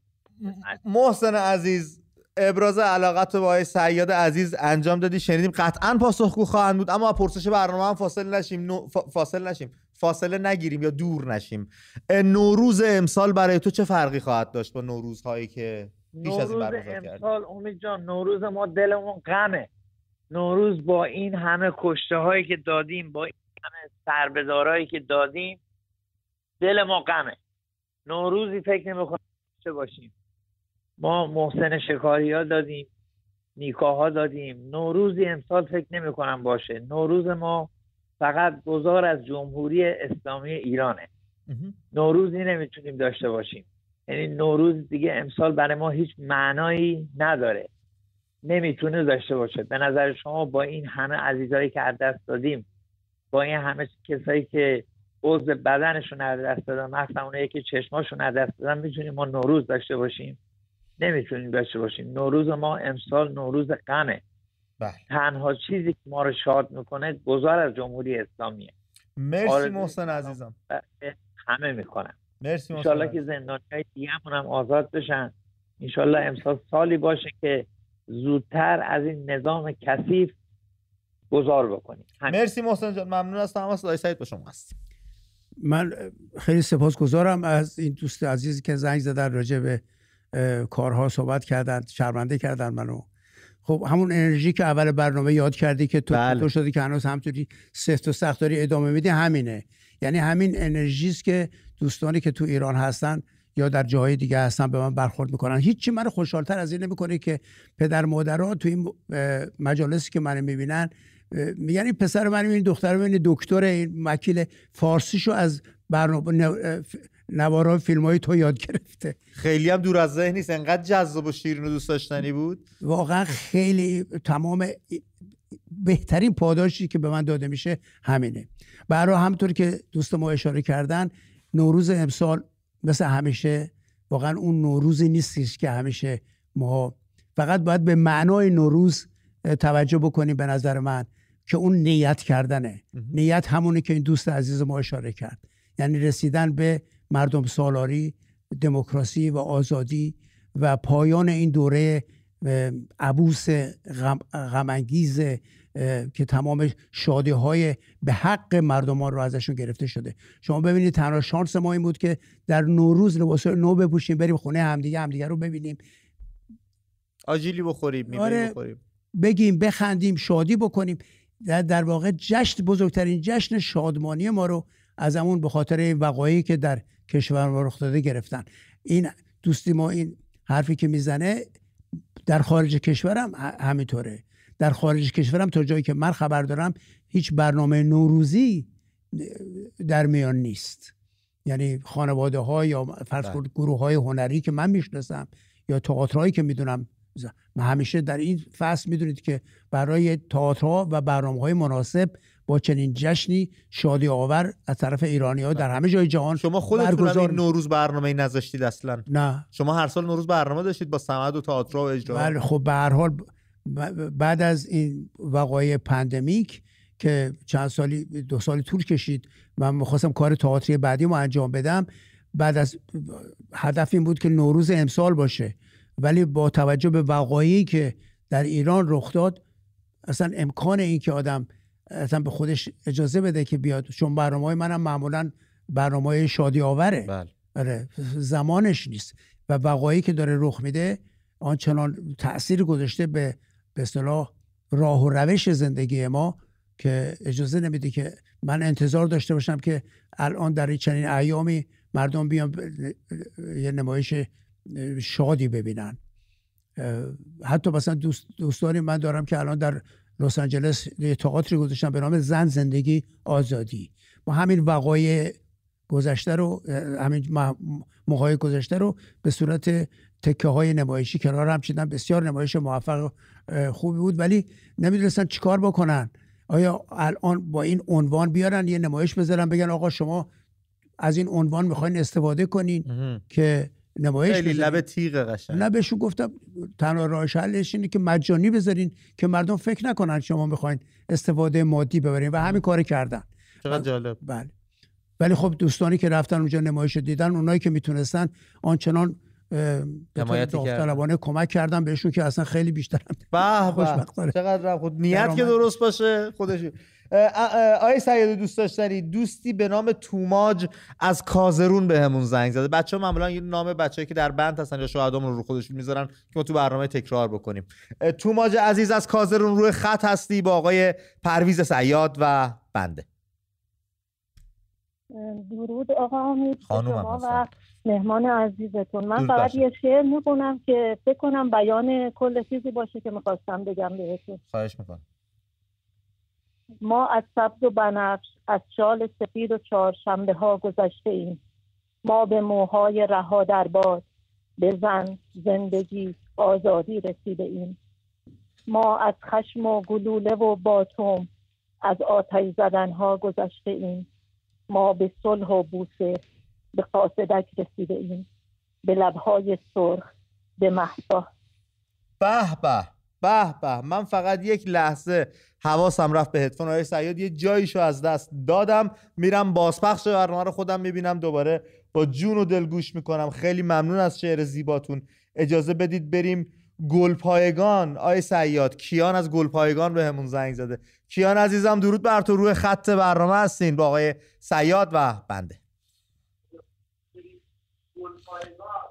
محسن عزیز ابراز علاقت با آقای سیاد عزیز انجام دادی. شنیدیم قطعا پاسخگو خواهند بود اما پرسش برنامه هم فاصله نشیم. فاصله نشیم. فاصله نگیریم یا دور نشیم. نوروز امسال برای تو چه فرقی خواهد داشت با نوروزهایی که پیش از این امسال امید جان نوروز ما دلمون غمه. نوروز با این همه کشته هایی که دادیم با همه سربدارهایی که دادیم دل ما غمه. نوروزی فکر نمی‌کنم داشته باشیم. ما محسن شکاری ها دادیم نیکاها دادیم. نوروزی امسال فکر نمی کنم باشه. نوروز ما فقط گذار از جمهوری اسلامی ایرانه. نوروزی نمی‌تونیم داشته باشیم. یعنی نوروز دیگه امسال برای ما هیچ معنایی نداره. نمی‌تونه داشته باشه. به نظر شما با این همه عزیزایی که از دست دادیم با این همه کسایی که عضو بدنشون از دست دادن مثلا اونایی که چشماشون از دست دادن می‌تونیم ما نوروز داشته باشیم. نمی‌تونیم داشته باشیم. نوروز ما امسال نوروز غمه. بله. تنها چیزی که ما رو شاد می‌کنه گذار از جمهوری اسلامیه. مرسی محسن عزیزم. همه می‌کنن مرسی محسن انشالله که. زندانی های دیگه هم آزاد بشن. انشالله امسال سالی باشه که زودتر از این نظام کثیف گذار بکنیم. همین. مرسی محسن جان ممنون از تماس. دای سعید با شما هست من خیلی سپاسگزارم از این دوست عزیزی که زنگ زدن راجع به کارها صحبت کردن شرمنده کردن منو. خب همون انرژی که اول برنامه یاد کردی که تو بله. تو شدی که هنوز همطوری سفت و سخت داری ادامه میدی همینه. یعنی همین انرژی است که دوستانی که تو ایران هستن یا در جاهای دیگه هستن به من برخورد می‌کنن. هیچی من خوشحالتر از این نمی‌کنه که پدر مادرها تو این مجالسی که من می‌بینن میگن این پسر من این دختر من دکتر این وکیل فارسیشو از برنامه نوارا فیلم های تو یاد گرفته. خیلی هم دور از ذهن نیست. انقدر جذاب و شیرین و دوست داشتنی بود. واقعا خیلی تمام بهترین پاداشی که به من داده میشه همینه. برای همطور که دوست ما اشاره کردن نوروز امسال مثل همیشه واقعا اون نوروزی نیستش که همیشه ما فقط باید به معنای نوروز توجه بکنیم به نظر من. که اون نیت کردنه. نیت همونی که این دوست عزیز ما اشاره کرد. یعنی رسیدن به مردم سالاری دموکراسی و آزادی و پایان این دوره عبوس غم غمانگیز که تمام شادی های به حق مردمان رو ازشون گرفته شده. شما ببینید تنها شانس ما این بود که در نوروز لباس نو بپوشیم بریم خونه همدیگه همدیگه رو ببینیم. آجیلی بخوریم آره. بخوریم. بگیم بخندیم شادی بکنیم. در, در واقع جشن بزرگترین جشن شادمانی ما رو از همون به خاطر وقایعی که در کشور ما رخ داده گرفتن. این دوستی ما این حرفی که می‌زنه در خارج کشورم ه- همینطوره. در خارج کشورم تا جایی که من خبر دارم هیچ برنامه نوروزی در میان نیست. یعنی خانواده ها یا فرض بله. گروه های هنری که من می‌شناسم یا تئاترهایی که می‌دونم من همیشه در این فصل می‌دونید که برای تئاترها و برنامه های مناسب با چنین جشنی شادی آور از طرف ایرانی ها در همه جای جهان شما خودتون برگزار این نوروز برنامه نذاشتید اصلا؟ نه. شما هر سال نوروز برنامه داشتید با سمد و تئاتر و اجرا؟ بله خب به هر حال بعد از این وقایع پندمیک که چند سالی دو سالی طول کشید من می‌خواستم کار تئاتری بعدی رو انجام بدم بعد از هدف این بود که نوروز امسال باشه. ولی با توجه به وقایعی که در ایران رخ داد اصلا امکان این که آدم اصلا به خودش اجازه بده که بیاد چون برنامه های منم معمولا برنامه های شادی آوره بله. آره زمانش نیست. و وقایعی که داره رخ میده آنچنان تاثیر گذاشته به به اصطلاح راه و روش زندگی ما که اجازه نمیده که من انتظار داشته باشم که الان در این چنین ایامی مردم بیان یه نمایش شادی ببینن. حتی مثلا دوست دوستانی من دارم که الان در لس آنجلس یه تئاتری گذاشتن به نام زن زندگی آزادی. با همین وقایع گذشته رو همین موقعی گذشته رو به صورت تکه های نمایشی کنار هم چیدن. بسیار نمایش موفق خوبی بود. ولی نمی‌دونستن چیکار بکنن. آیا الان با این عنوان بیارن یه نمایش بذارن؟ بگن آقا شما از این عنوان می‌خواین استفاده کنین. که نمایش خیلی؟ لب تیغ قشنگ نه بهشون گفتم تنها راهش حلش اینه که مجانی بذارین که مردم فکر نکنن شما می‌خواین استفاده مادی ببرین و همین کار کردن چقدر جالب بله ولی خب دوستانی که رفتن اونجا نمایش رو دیدن اونایی که می‌تونستن آنچنان داوطلبانه کمک کردن بهشون که اصلا خیلی بیشتر به. چقدر خود نیت که. درست باشه خودش آقای سید دوست داشتنی؟ دوستی به نام توماج از کازرون به همون زنگ زده. بچه ها معمولا یه نام بچه‌ای که در بند هستن یا شهدامون رو خودشون می‌ذارن که ما تو برنامه تکرار بکنیم. توماج عزیز از کازرون روی خط هستی با آقای پرویز سیاد و بنده. درود آقا امید شما و مهمان عزیزتون. من فقط یه شعر می‌کنم که فکر کنم بیان کل چیزی باشه که می‌خواستم بگم بهتون. خواهش می‌کنم. ما از سبز و بنفش از شال سفید و چهارشنبه ها گذشته ایم. ما به موهای رها در باد به زن زندگی آزادی رسیده ایم. ما از خشم و گلوله و باتوم از آتش زدن ها گذشته ایم. ما به صلح و بوسه به قاصدک رسیده ایم. به لبهای سرخ به محبا به به. به به من فقط یک لحظه حواسم رفت به هدفون. های سیاد یه جاییشو از دست دادم. میرم بازپخش برنامه رو خودم می‌بینم دوباره. با جون و دل گوش می‌کنم. خیلی ممنون از شعر زیباتون. اجازه بدید بریم گلپایگان. آی سیاد کیان از گلپایگان به همون زنگ زده. کیان عزیزم درود بر تو. روی خط برنامه هستین با آقای سیاد و بنده.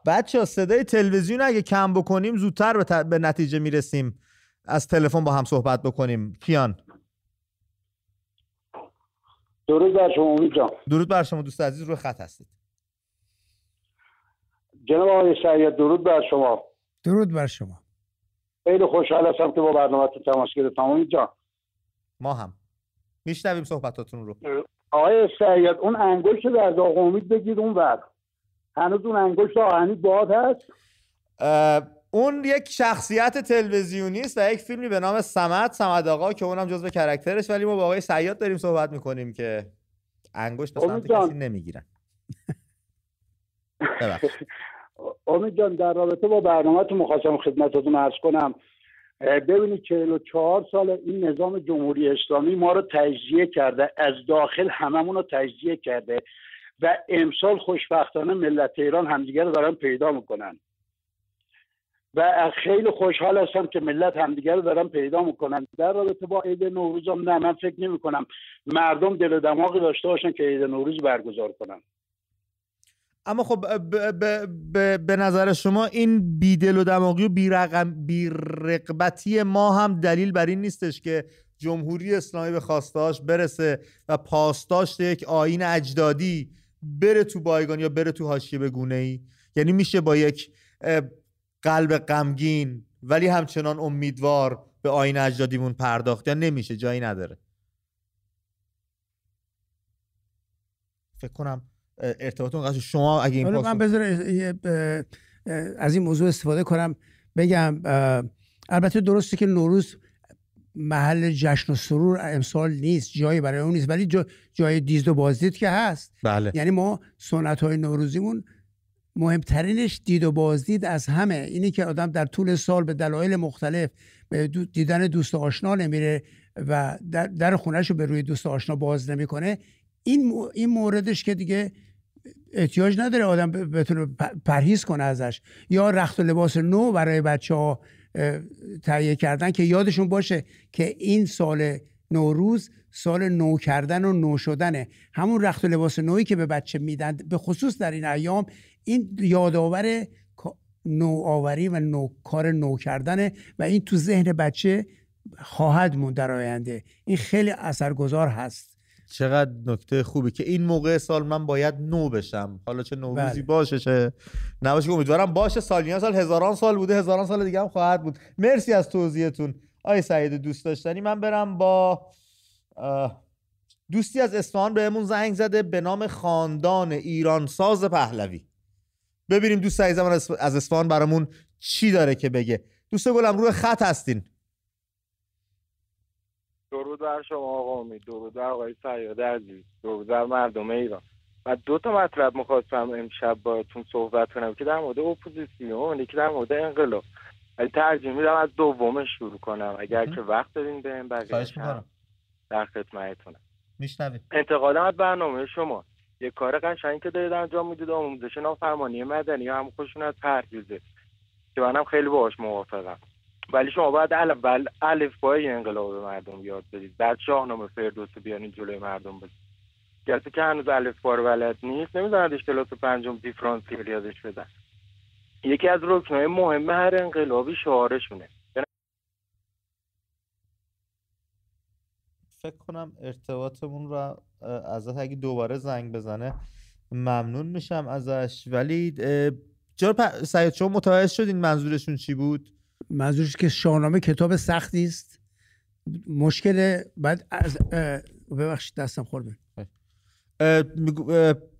بچه صدای تلویزیون اگه کم بکنیم زودتر به, به نتیجه می‌رسیم. از تلفن با هم صحبت بکنیم. کیان. درود بر شما امید جان. درود بر شما دوست عزیز روی خط هستید. جناب آقای سعید درود بر شما. درود بر شما. خیلی خوشحال هستم که با برنامه تماس گرفتم. امید جان. ما هم. میشنویم صحبتاتون رو. آقای سعید اون انگشت در داغ امید بگید اون ور. هنوز اون انگشت آهنی باد هست؟ اون یک شخصیت تلویزیونی است و یک فیلمی به نام سمت سمد آقا که اونم جزو کرکترش ولی ما با آقای سیاد داریم صحبت می‌کنیم که انگشت به سمت کسی نمی‌گیرن. امید جان در رابطه با برنامه تو مخواستم خدمتتون ارز کنم. ببینید 44 سال این نظام جمهوری اسلامی ما رو تجزیه کرده از داخل هممون رو تجزیه کرده. و امسال خوشبختانه ملت ایران همدیگه رو دارن پیدا می‌کنن. و خیلی خوشحال هستم که ملت همدیگه رو دارن پیدا می‌کنن. در رابطه با عید نوروز هم نه من فکر نمی کنم مردم دل دماغی داشته باشن که عید نوروز برگزار کنن. اما خب به نظر شما این بیدل و دماغی و بیرقبتی ما هم دلیل بر این نیستش که جمهوری اسلامی به خواستاش برسه و پاسداشت یک آین اجدادی بره تو بایگان یا بره تو حاشیه به گونه ای یعنی میشه با یک قلب غمگین ولی همچنان امیدوار به آین اجدادیمون پرداخت. یا نمیشه جایی نداره. فکر کنم ارتباطون قصد شما اگه این من بذار از این موضوع استفاده کنم. بگم البته درسته که نوروز محل جشن و سرور امسال نیست جایی برای اون نیست ولی جای دیزد و بازدید که هست. بله. یعنی ما سنت های نوروزیمون مهمترینش دید و بازدید از همه. اینی که آدم در طول سال به دلایل مختلف به دیدن دوست آشنا نمیره و در خونهش رو به روی دوست آشنا باز نمی‌کنه این این موردش که دیگه احتیاج نداره آدم بتونه پرهیز کنه ازش. یا رخت و لباس نو برای بچه ها تهیه کردن که یادشون باشه که این سال نوروز سال نو کردن و نو شدنه. همون رخت و لباس نوی که به بچه میدن به خصوص در این ایام این یادآور نوآوری و نو کار نو کردنه و این تو ذهن بچه خواهد موند در آینده. این خیلی اثرگذار هست. چقدر نکته خوبی که این موقع سال من باید نو بشم. حالا چه نوروزی بله. باشه چه نباشه امیدوارم باشه. سالیان سال هزاران سال بوده هزاران سال دیگه هم خواهد بود. مرسی از توضیحتون. آی سعید دوست داشتنی من برم با دوستی از اصفهان بهمون زنگ زده به نام خاندان ایران ساز پهلوی. ببینیم دوست عزیزم از اصفهان برامون چی داره که بگه. دوست گلم روی خط هستین. درود بر شما آقا امید. درود بر آقای صیاد عزیز. درود بر مردم ایران. و دو تا مطلب می‌خواستم امشب باتون صحبت کنم که در مورد اپوزیسیون یکی در مورد انقلاب. ولی ترجیح میدم از دومش شروع کنم. اگر که وقت دارین به این بقیه در خدمتتونم. میشنوید انتقادم از برنامه شما. یه کار قشنگی که دارید انجام می‌دید. آموزش نافرمانی مدنی. هم خشونت پرهیزه که منم خیلی باهاش موافقم. ولی شما باید اول الف بای انقلاب مردم یاد بدید. بعد شاهنامه فردوسی بیانید جلوی مردم بدید کسی که هنوز الف بار ولد نیست نمی‌دونند کلاس پنجم دیفرانسیل یادش بدن یکی از رکنهای مهم هر انقلابی شعارشونه. فکر کنم ارتباطمون رو ازت اگه دوباره زنگ بزنه ممنون میشم ازش. ولی پ... سعید شما متوجه شدین منظورشون چی بود؟ منظورش که شاهنامه کتاب سختی است. مشکل بعد از ببخشید دستم خورده.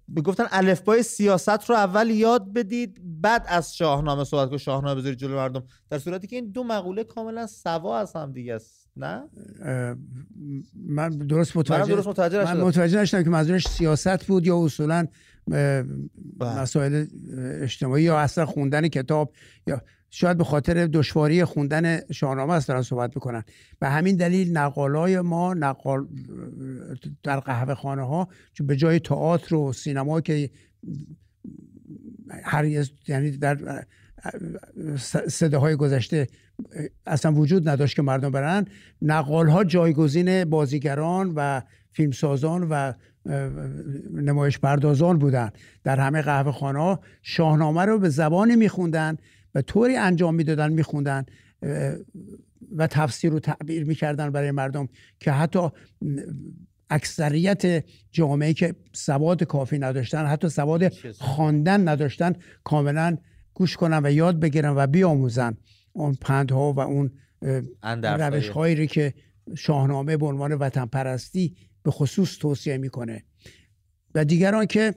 می‌گفتن الفبای سیاست رو اول یاد بدید بعد از شاهنامه صحبت کنید. شاهنامه بذارید جلو مردم. در صورتی که این دو مقوله کاملا سوا از هم دیگه است نه؟ من درست متوجه درست متوجه من متوجه نشدم که منظورش سیاست بود یا اصولا بله. مسائل اجتماعی یا اصلا خوندن کتاب یا شاید به خاطر دشواری خوندن شاهنامه است دارن صحبت می‌کنن. به همین دلیل نقالای ما نقال در قهوه خانه ها به جای تئاتر و سینما که هر یعنی در صداهای گذشته اصلا وجود نداشت که مردم برن نقال ها جایگزین بازیگران و فیلمسازان و نمایش پردازان بودن. در همه قهوه خانه ها شاهنامه رو به زبانی میخوندن و طوری انجام می‌دادن میخوندن و تفسیر و تعبیر می‌کردن برای مردم که حتی اکثریت جامعه که سواد کافی نداشتن حتی سواد خواندن نداشتن کاملا گوش کنن و یاد بگیرن و بیاموزن اون پندها و اون روش هایی که شاهنامه به عنوان وطن پرستی به خصوص توصیه می‌کنه. و دیگران که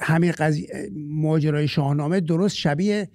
همین قضیه ماجرای شاهنامه درست شبیه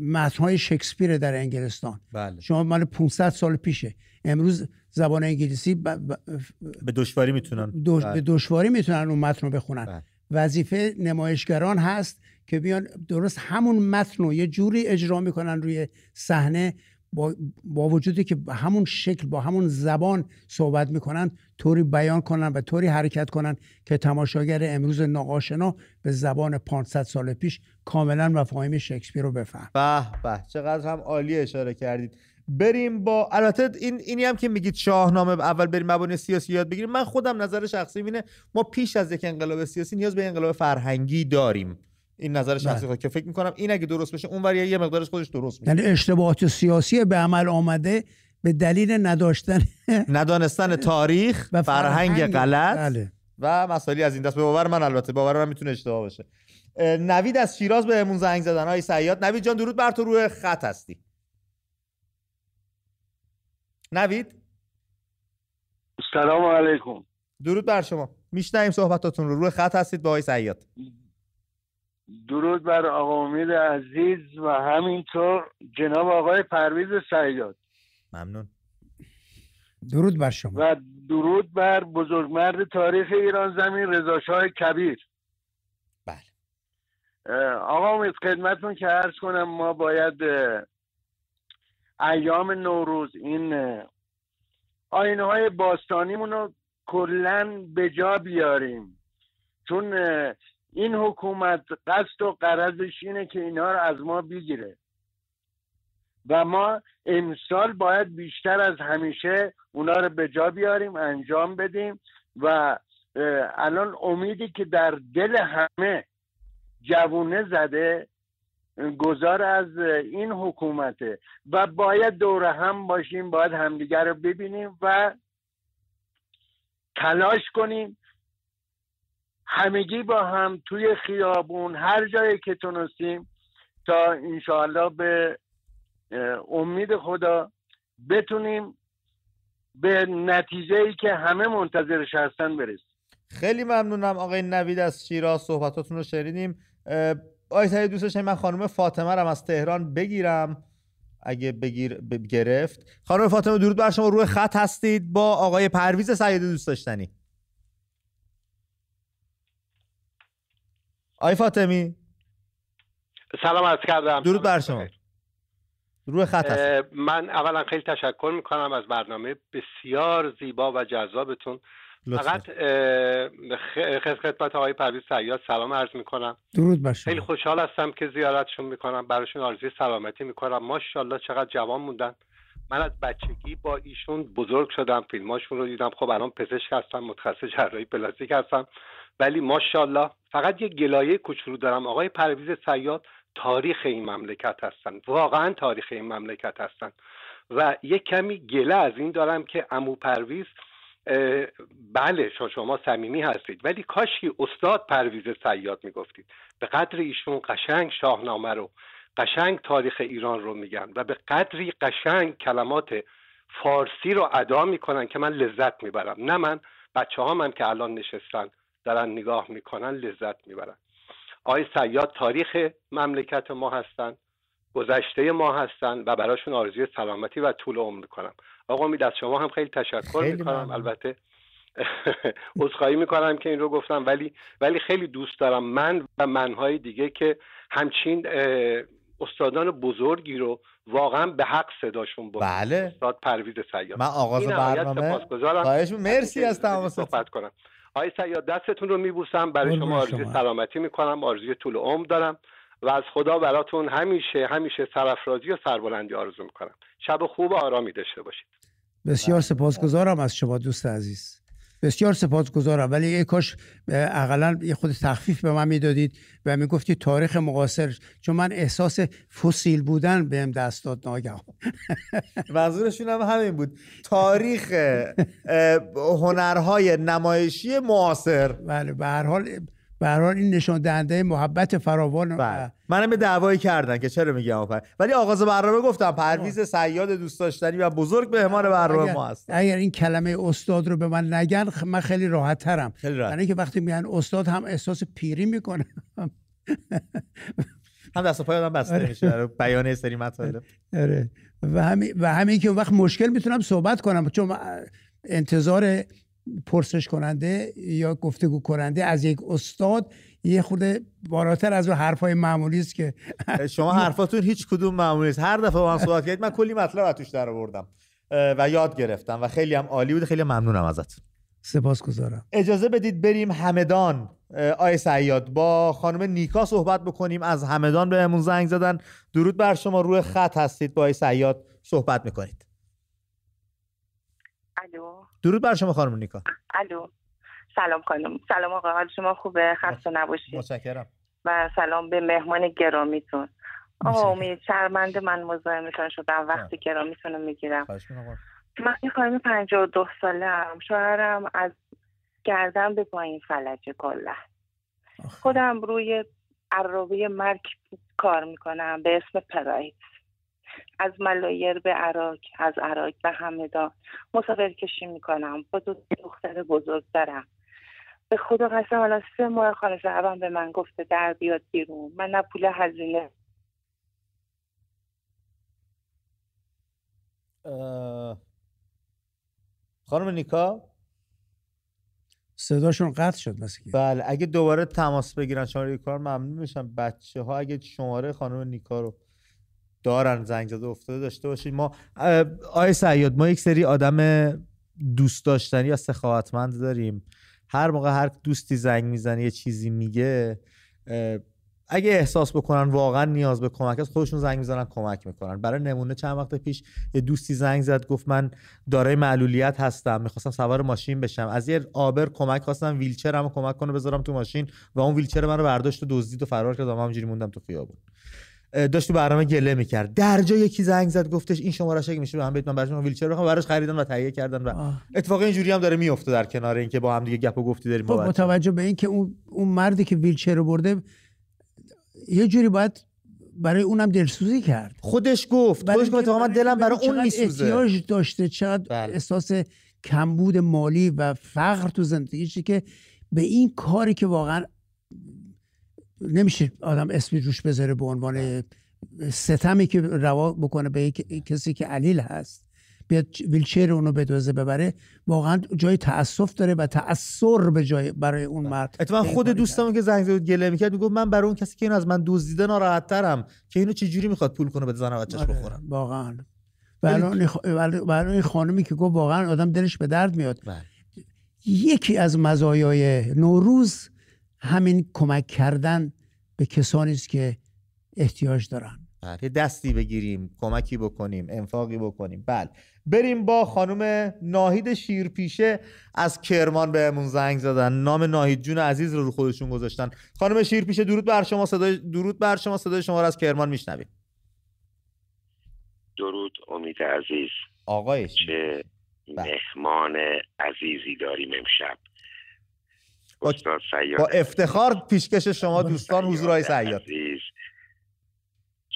متنهای شکسپیر در انگلستان بله. شما مال 500 سال پیشه امروز زبان انگلیسی به دشواری می‌تونن بله. به دشواری می‌تونن اون متن رو بخونن بله. وظیفه نمایشگران هست که بیان درست همون متن رو یه جوری اجرا می‌کنن روی صحنه با, با وجودی که همون شکل با همون زبان صحبت می‌کنن طوری بیان کنن و طوری حرکت کنن که تماشاگر امروز ناآشنا به زبان 500 سال پیش کاملا مفاهیم شکسپیر رو بفهم. به به چقدر هم عالی اشاره کردید. بریم با البته این اینی هم که میگید شاهنامه اول بریم مبانی سیاسی یاد بگیریم. من خودم نظر شخصی اینه ما پیش از یک انقلاب سیاسی نیاز به انقلاب فرهنگی داریم. این نظر شخصی بله. که فکر می‌کنم این اگه درست بشه اون یه مقدارش خودش درست میشه. یعنی اشتباهات سیاسی به عمل آمده به دلیل نداشتن ندانستن تاریخ و فرهنگ, غلط. بله. و مسائلی از این دست به باور من البته باور من می‌تونه اشتباه باشه. نوید از شیراز بهمون زنگ زدن. های سیاد. نوید جان درود بر تو روی خط هستی. نوید؟ سلام علیکم. درود بر شما. میشنویم صحبتاتون رو. روی خط هستید با آقای سیاد. درود بر آقا امید عزیز و همینطور جناب آقای پرویز سیاد ممنون. درود بر شما. و درود بر بزرگمرد تاریخ ایران زمین رضا کبیر. بله. آقا امید خدمتتون که عرض کنم ما باید ایام نوروز این آینه های باستانیمون رو کلا به جا بیاریم. چون این حکومت قصد و قرضش اینه که اینا رو از ما بگیره. و ما امسال باید بیشتر از همیشه اونا رو به جا بیاریم انجام بدیم و الان امیدی که در دل همه جوونه زده گذار از این حکومته. و باید دور هم باشیم باید همدیگر رو ببینیم و تلاش کنیم همگی با هم توی خیابون هر جایی که تونستیم تا انشاءالله به امید خدا بتونیم به نتیجه ای که همه منتظرش هستن برسیم. خیلی ممنونم آقای نوید از شیراز صحبتاتون رو شنیدیم. آقای دوست من خانم فاطمه رو از تهران بگیرم. اگه بگیر گرفت. خانم فاطمه درود بر شما. روی خط هستید با آقای پرویز سعید دوست داشتنی. آقای فاطمی. سلام عرض کردم. درود بر شما. روی خط هست. من اولا خیلی تشکر می‌کنم از برنامه. بسیار زیبا و جذابتون. فقط خدمت آقای پرویز سیاد سلام عرض می‌کنم. درود بر خیلی خوشحال هستم که زیارتشون می‌کنم. براشون آرزوی سلامتی می‌کنم. ماشاءالله چقدر جوان موندن. من از بچگی با ایشون بزرگ شدم. فیلماشون رو دیدم. خب الان پزشک هستم متخصص جراحی پلاستیک هستم. ولی ماشاءالله فقط یه گلایه کوچولو دارم. آقای پرویز سیاد تاریخ این مملکت هستن. واقعا تاریخ این مملکت هستن. و یه کمی گله از این دارم که امو پرویز بله شما صمیمی هستید ولی کاشکی استاد پرویز سیاد می‌گفتید. به قدر ایشون قشنگ شاهنامه رو قشنگ تاریخ ایران رو میگن و به قدری قشنگ کلمات فارسی رو ادا می‌کنن که من لذت می‌برم. نه من بچه هم که الان نشستن دارن نگاه می‌کنن لذت می‌برن. آقای سیاد تاریخ مملکت ما هستن گذشته ما هستن و براشون آرزوی سلامتی و طول عمر می‌کنم. آقا امید از شما هم خیلی تشکر خیلی می‌کنم. البته عذرخواهی می‌کنم که این رو گفتم ولی ولی خیلی دوست دارم من و منهای دیگه که همچین استادان بزرگی رو واقعا به حق صداشون بود بله. استاد پرویز سیاد. من آغاز برنامه خواهش مرسی از تماس صحبت کنم. آقای سیاد دستتون رو میبوسم. برای شما آرزوی سلامتی می‌کنم آرزوی طول عمر دارم و از خدا براتون همیشه همیشه سرافرازی و سربلندی آرزو می‌کنم. شب خوب و آرامی داشته باشید. بسیار سپاسگزارم از شما دوست عزیز. بسیار سپاسگزارم. ولی یه کاش اقلا یه خود تخفیف به من می‌دادید و می‌گفتید تاریخ معاصر چون من احساس فسیل بودن بهم دست داد ناگهان. منظورشون هم همین بود. تاریخ هنرهای نمایشی معاصر. بله به هر حال به این نشان دهنده محبت فراوان بله. منم به دعوایی کردن که چرا میگم آفر ولی آغاز برنامه گفتم پرویز سیاد دوست داشتنی و بزرگ مهمان برنامه ما هست اگر این کلمه استاد رو به من نگن من خیلی راحت ترم. خیلی راحت. یعنی که وقتی میگن استاد هم احساس پیری می‌کنه. هم دست پای آدم بسته آره. میشه. بیان سری مطالب آره. و همین و همین که وقت مشکل می‌تونم صحبت کنم چون انتظار پرسش کننده یا گفتگو کننده از یک استاد یه خورده بالاتر از اون حرفای معمولی است که شما حرفاتون هیچ کدوم معمولی است هر دفعه با هم صحبت کردید من کلی مطلب از توش در آوردم و یاد گرفتم و خیلی هم عالی بود. خیلی ممنونم ازت سپاسگزارم. اجازه بدید بریم همدان. آی سیاد با خانم نیکا صحبت بکنیم. از همدان بهمون زنگ زدن. درود بر شما. روی خط هستید. با آی سیاد صحبت می‌کنید. الو. درود بر شما خانم نیکا. الو. سلام خانم. سلام آقا حال شما خوبه؟ خسته نباشید. متشکرم. و سلام به مهمان گرامیتون. آقا امید شرمنده من مزاحمتون شدم. وقتی گرامیتون رو می‌گیرم. من این خانم دو ساله شوهرم از گردن به پایین فلجه کلا. خودم روی عرابه مرک کار می‌کنم. به اسم پراید. از ملایر به عراق از عراق به همدان مسافر کشی می‌کنم. با دو دختر بزرگ دارم. به خدا قسم الان سه ماه خانه صاحبم به من گفته در بیاد بیرون. من نه پول هزینه. خانم نیکا؟ صداشون قطع شد مثل بله اگه دوباره تماس بگیرن شماره کار ممنون میشم. بچه ها اگه شماره خانم نیکا رو دارن زنگ زده افتاده داشته باشید ما آی ما یک سری آدم دوست داشتنی یا سخاوتمند داریم. هر موقع هر دوستی زنگ می‌زنه یه چیزی میگه اگه احساس بکنن واقعا نیاز به کمک است خودشون زنگ می‌زنن کمک می‌کنن. برای نمونه چند وقت پیش یه دوستی زنگ زد گفت من دارای معلولیت هستم می‌خواستم سوار ماشین بشم. از یه آبر کمک خواستم ویلچرمو کمک کنه بذارم تو ماشین و اون ویلچر من رو برداشت و دزدید و فرار کرد و همینجوری موندم تو خیابون. داشت تو برنامه گله می‌کرد. در جا یکی زنگ زد گفتش این شماره اگه میشه به هم من براش ویلچر بخوام. براش خریدن و تهیه کردن و اتفاق اینجوری هم داره میفته در کنار اینکه با هم دیگه گپ و گفتی داریم خب متوجه به اینکه اون اون مردی که ویلچر رو برده یه جوری باید برای اونم دلسوزی کرد. خودش گفت. خودش گفت من دلم برای اون میسوزه. احتیاج داشته چقدر بله. احساس کمبود مالی و فقر تو زندگیشه که به این کاری که واقعا نمیشه آدم اسمی روش بذاره به عنوان ستمی که روا بکنه به کسی که علیل هست. بیاد ویلچر اونو بدوزه ببره. واقعا جای تاسف داره و تاثر به جای برای اون مرد اتفاقا خود دوستم که زنگ زد گله می‌کرد می‌گفت من برای اون کسی که اینو از من دزدیده ناراحت ترم که اینو چه جوری می‌خواد پول کنه به زن بچه‌ش آره، بخورن واقعا. برای برای خانمی که گفت واقعا آدم دلش به درد میاد. بله. یکی از مزایای نوروز همین کمک کردن به کسانی است که احتیاج دارن. بله، یه دستی بگیریم کمکی بکنیم انفاقی بکنیم. بله. بریم با خانم ناهید شیرپیشه. از کرمان بهمون زنگ زدن. نام ناهید جون عزیز رو رو خودشون گذاشتن. خانم شیرپیشه درود بر شما. صدای درود بر شما. صدای شما رو از کرمان میشنویم. درود امید عزیز. آقای چه بله. مهمان عزیزی داریم امشب. با, با افتخار پیشکش شما دوستان حضور سیاد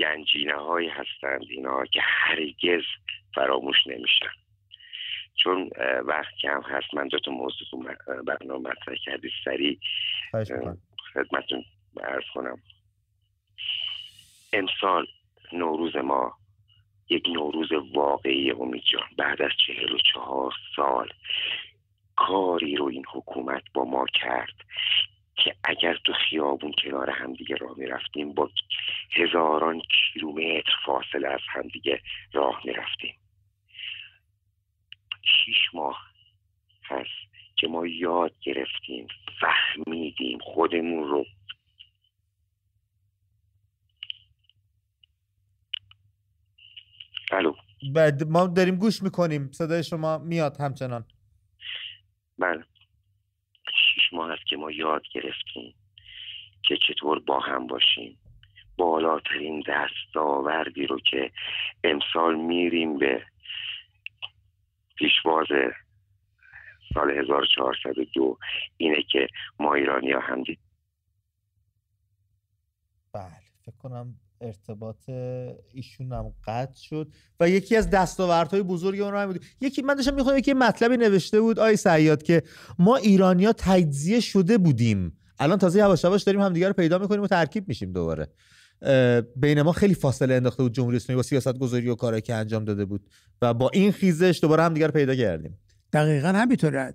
گنجینه هایی هستند اینا که هرگز فراموش نمیشن. چون وقت کم هست من دو تا موضوع برنامه مطرح کردی. سریع خدمتون عرض کنم. امسال نوروز ما یک نوروز واقعی امید جان بعد از چهل و چهار سال کاری رو این حکومت با ما کرد که اگر تو خیابون کنار همدیگه راه می‌رفتیم با هزاران کیلومتر فاصله از همدیگه راه می‌رفتیم. شیش ماه هست که ما یاد گرفتیم فهمیدیم خودمون رو. الو. بعد ما داریم گوش می‌کنیم. صدای شما میاد همچنان. بله. شیش ماه هست که ما یاد گرفتیم که چطور با هم باشیم. بالاترین دستاوردی رو که امسال میریم به پیشواز سال 1402 اینه که ما ایرانی ها هم دید بله فکر کنم ارتباط ایشون هم قطع شد. و یکی از دستاوردهای بزرگ اون بود. یکی من داشتم می‌خوام یکی مطلبی نوشته بود آی سیاد که ما ایرانیا تجزیه شده بودیم. الان تازه یواش یواش داریم همدیگه رو پیدا می‌کنیم و ترکیب میشیم دوباره. بین ما خیلی فاصله انداخته بود جمهوری اسلامی با سیاست گذاری و کاری که انجام داده بود. و با این خیزش دوباره هم دیگر پیدا کردیم. دقیقا همینطوره.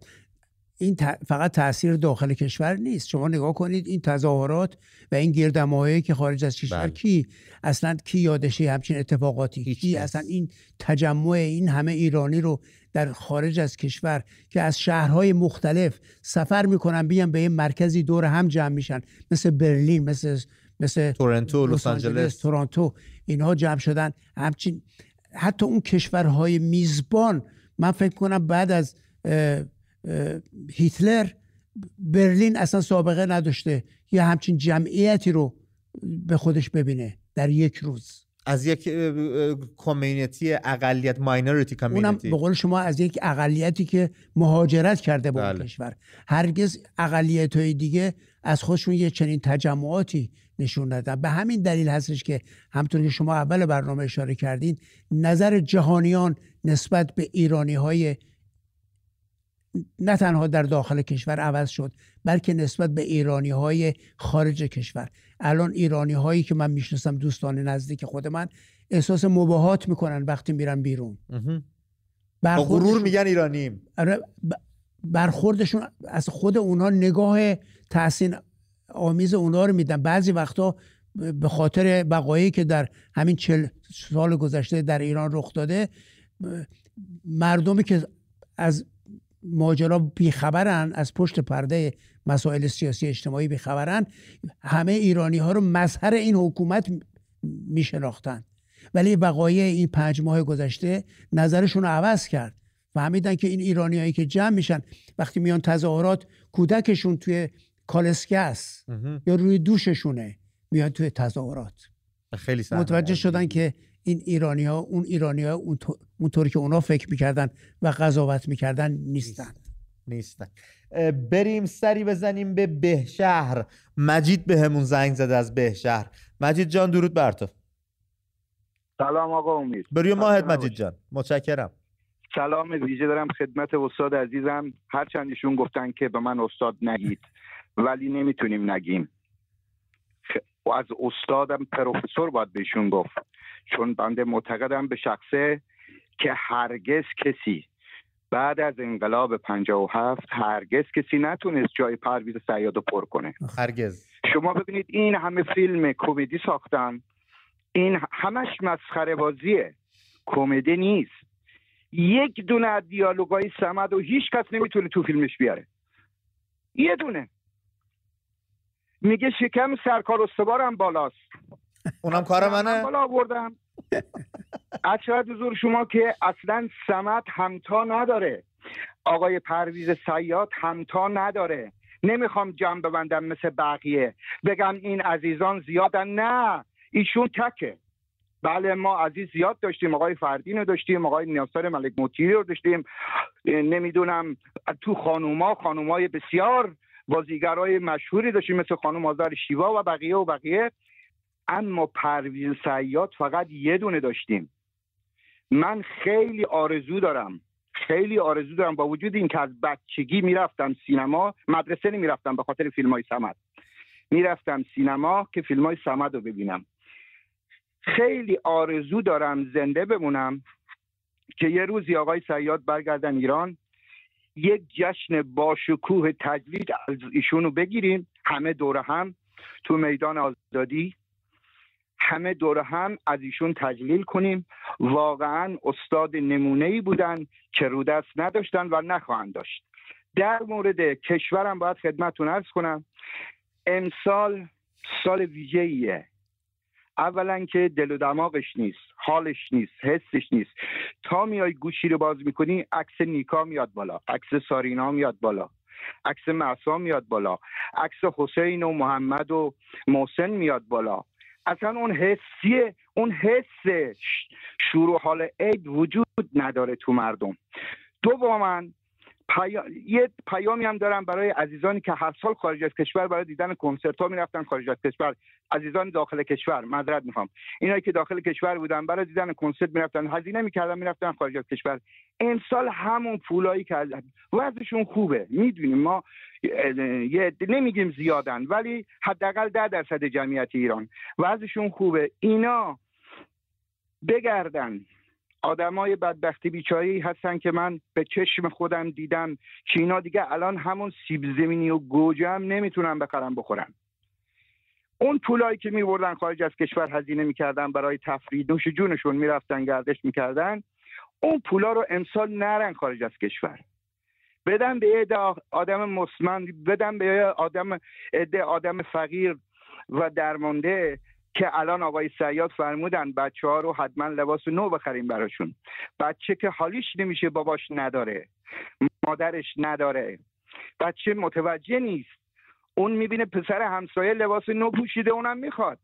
این فقط تاثیر داخل کشور نیست. شما نگاه کنید این تظاهرات و این گردماهایی که خارج از کشور بله. کی اصلا کی یادشه همچین اتفاقاتی؟ کی اصلا این تجمع این همه ایرانی رو در خارج از کشور که از شهرهای مختلف سفر می‌کنن بیان به این مرکزی دور هم جمع میشن. مثل برلین مثل مثل تورنتو لس آنجلس. تورنتو اینها جمع شدن. همچین حتی اون کشورهای میزبان من فکر کنم بعد از هیتلر برلین اصلا سابقه نداشته. یه همچین جمعیتی رو به خودش ببینه در یک روز. از یک کمیونیتی اقلیت ماینوریتی کمیونیتی. اونم به قول شما از یک اقلیتی که مهاجرت کرده به بله. کشور. هرگز اقلیت های دیگه از خودشون یه چنین تجمعاتی نشون دادن به همین دلیل هستش که همطور که شما اول برنامه اشاره کردین نظر جهانیان نسبت به ایرانی های نه تنها در داخل کشور عوض شد بلکه نسبت به ایرانی های خارج کشور. الان ایرانی هایی که من می‌شناسم دوستان نزدیک خود من احساس مباهات می‌کنن وقتی میرن بیرون. با غرور میگن ایرانیم آره، برخوردشون از خود اونها نگاه تحسین آمیز اونها رو میدن. بعضی وقتا به خاطر بقایی که در همین چل سال گذشته در ایران رخ داده مردمی که از ماجرا بیخبرن از پشت پرده مسائل سیاسی اجتماعی بیخبرن. همه ایرانی ها رو مظهر این حکومت میشناختن. ولی وقایع این پنج ماه گذشته نظرشون رو عوض کرد. فهمیدن که این ایرانیایی که جمع میشن وقتی میان تظاهرات کودکشون توی کالسکه است یا روی دوششونه میان توی تظاهرات. خیلی متوجه شدن که این ایرانی ها اون ایرانی ها اونطوری که اونا فکر می‌کردن و قضاوت می‌کردن نیستن. نیستن. بریم سری بزنیم به بهشهر. مجید به همون زنگ زده از بهشهر. مجید جان درود بر تو. سلام آقا امید. بروی ماهد مجید جان. متشکرم. سلام ویژه دارم خدمت استاد عزیزم. هرچند ایشون گفتن که به من استاد نگید ولی نمی‌تونیم نگیم. و از استادم پروفسور باید بهشون گفت. چون بنده معتقدم به شخصه که هرگز کسی بعد از انقلاب 57 هرگز کسی نتونست جای پرویز سیاد پر کنه. هرگز. شما ببینید این همه فیلم کمدی ساختن. این همش مسخره بازیه. کمدی نیست. یک دونه از دیالوگای سمد و هیچ کس نمی‌تونه تو فیلمش بیاره. یه دونه. میگه شکم سرکار استوارم بالاست. اونم کار منه؟ بالا آوردم. از شاید حضور شما که اصلا سمت همتا نداره. آقای پرویز سیاد همتا نداره. نمی‌خوام جمع ببندم مثل بقیه. بگم این عزیزان زیادن. نه ایشون تکه بله ما عزیز زیاد داشتیم. آقای فردین رو داشتیم آقای نیاسر ملک موتیری رو داشتیم. نمی‌دونم تو خانوما خانومای بسیار بازیگرای مشهوری داشتیم مثل خانم آزار شیوا و بقیه و بقیه. اما پرویز سیاد فقط یه دونه داشتیم. من خیلی آرزو دارم خیلی آرزو دارم با وجود اینکه از بچگی می‌رفتم سینما مدرسه نمی‌رفتم به خاطر فیلم های سمد می‌رفتم سینما که فیلم های سمد رو ببینم. خیلی آرزو دارم زنده بمونم که یه روزی آقای سیاد برگردن ایران یک جشن باشکوه تجلیل از ایشونو بگیریم همه دوره هم تو میدان آزادی. همه دور هم از ایشون تجلیل کنیم. واقعا استاد نمونه ای بودن که رو دست نداشتن و نخواهند داشت. در مورد کشورم باید خدمتون ارز کنم. امسال سال ویژه‌ایه. اولا که دل و دماغش نیست حالش نیست حسش نیست. تا میای گوشی رو باز می‌کنی عکس نیکا میاد بالا عکس سارینا میاد بالا عکس معصا میاد بالا عکس حسین و محمد و محسن میاد بالا. اصلا اون حسیه اون حس شروع حال عید وجود نداره تو مردم. من پیا... یه پیامی هم دارم برای عزیزانی که هر سال خارج از کشور برای دیدن کنسرت ها می‌رفتن خارج از کشور. عزیزان داخل کشور معذرت می‌خوام. اینایی که داخل کشور بودن برای دیدن کنسرت می‌رفتن هزینه می‌کردن می‌رفتن خارج از کشور. امسال همون پولایی که وضعشون خوبه. می‌دونیم ما یه نمیگیم زیادن ولی حداقل ده درصد جمعیت ایران. وضعشون خوبه. اینا بگردن. آدمای بدبختی بیچاری هستن که من به چشم خودم دیدم که اینا دیگه الان همون سیب زمینی و گوجه هم نمی‌تونن بخرن بخورن. اون پولایی که میبردن خارج از کشور هزینه می‌کردن برای تفریح نوش جونشون می‌رفتن گردش می‌کردن. اون پولا رو امسال نرن خارج از کشور. بدن به عده آدم مسمن بدن به آدم عده آدم فقیر و درمانده که الان آقای سیاد فرمودن بچه ها رو حتما لباس نو بخریم براشون. بچه که حالیش نمیشه باباش نداره. مادرش نداره. بچه متوجه نیست. اون می‌بینه پسر همسایه لباس نو پوشیده اونم می‌خواد.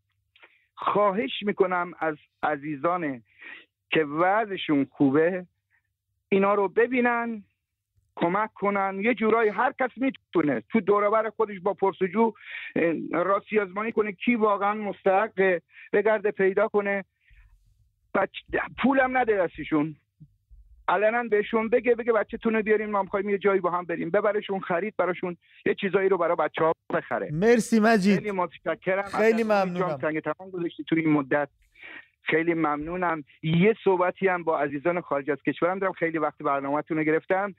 خواهش می‌کنم از عزیزان که وضعشون خوبه اینا رو ببینن. کمک کنن. یه جورایی هر کس می‌تونه. تو دوربر خودش با پرسجو راستی ازمانی کنه کی واقعا مستحق بگرده پیدا کنه. بچ... پولم نده دستشون. علنا بهشون بگه بگه بچه تونه بیاریم ما می‌خوایم یه جایی با هم بریم. ببرشون خرید براشون یه چیزایی رو برای بچه ها بخره. مرسی مجید. خیلی متشکرم. خیلی ممنونم. تمام گذاشتی تو این مدت خیلی ممنونم. یه صحبتی هم با عزیزان خارج از کشورم دارم. خیلی وقت برنامهتون رو گرفتم.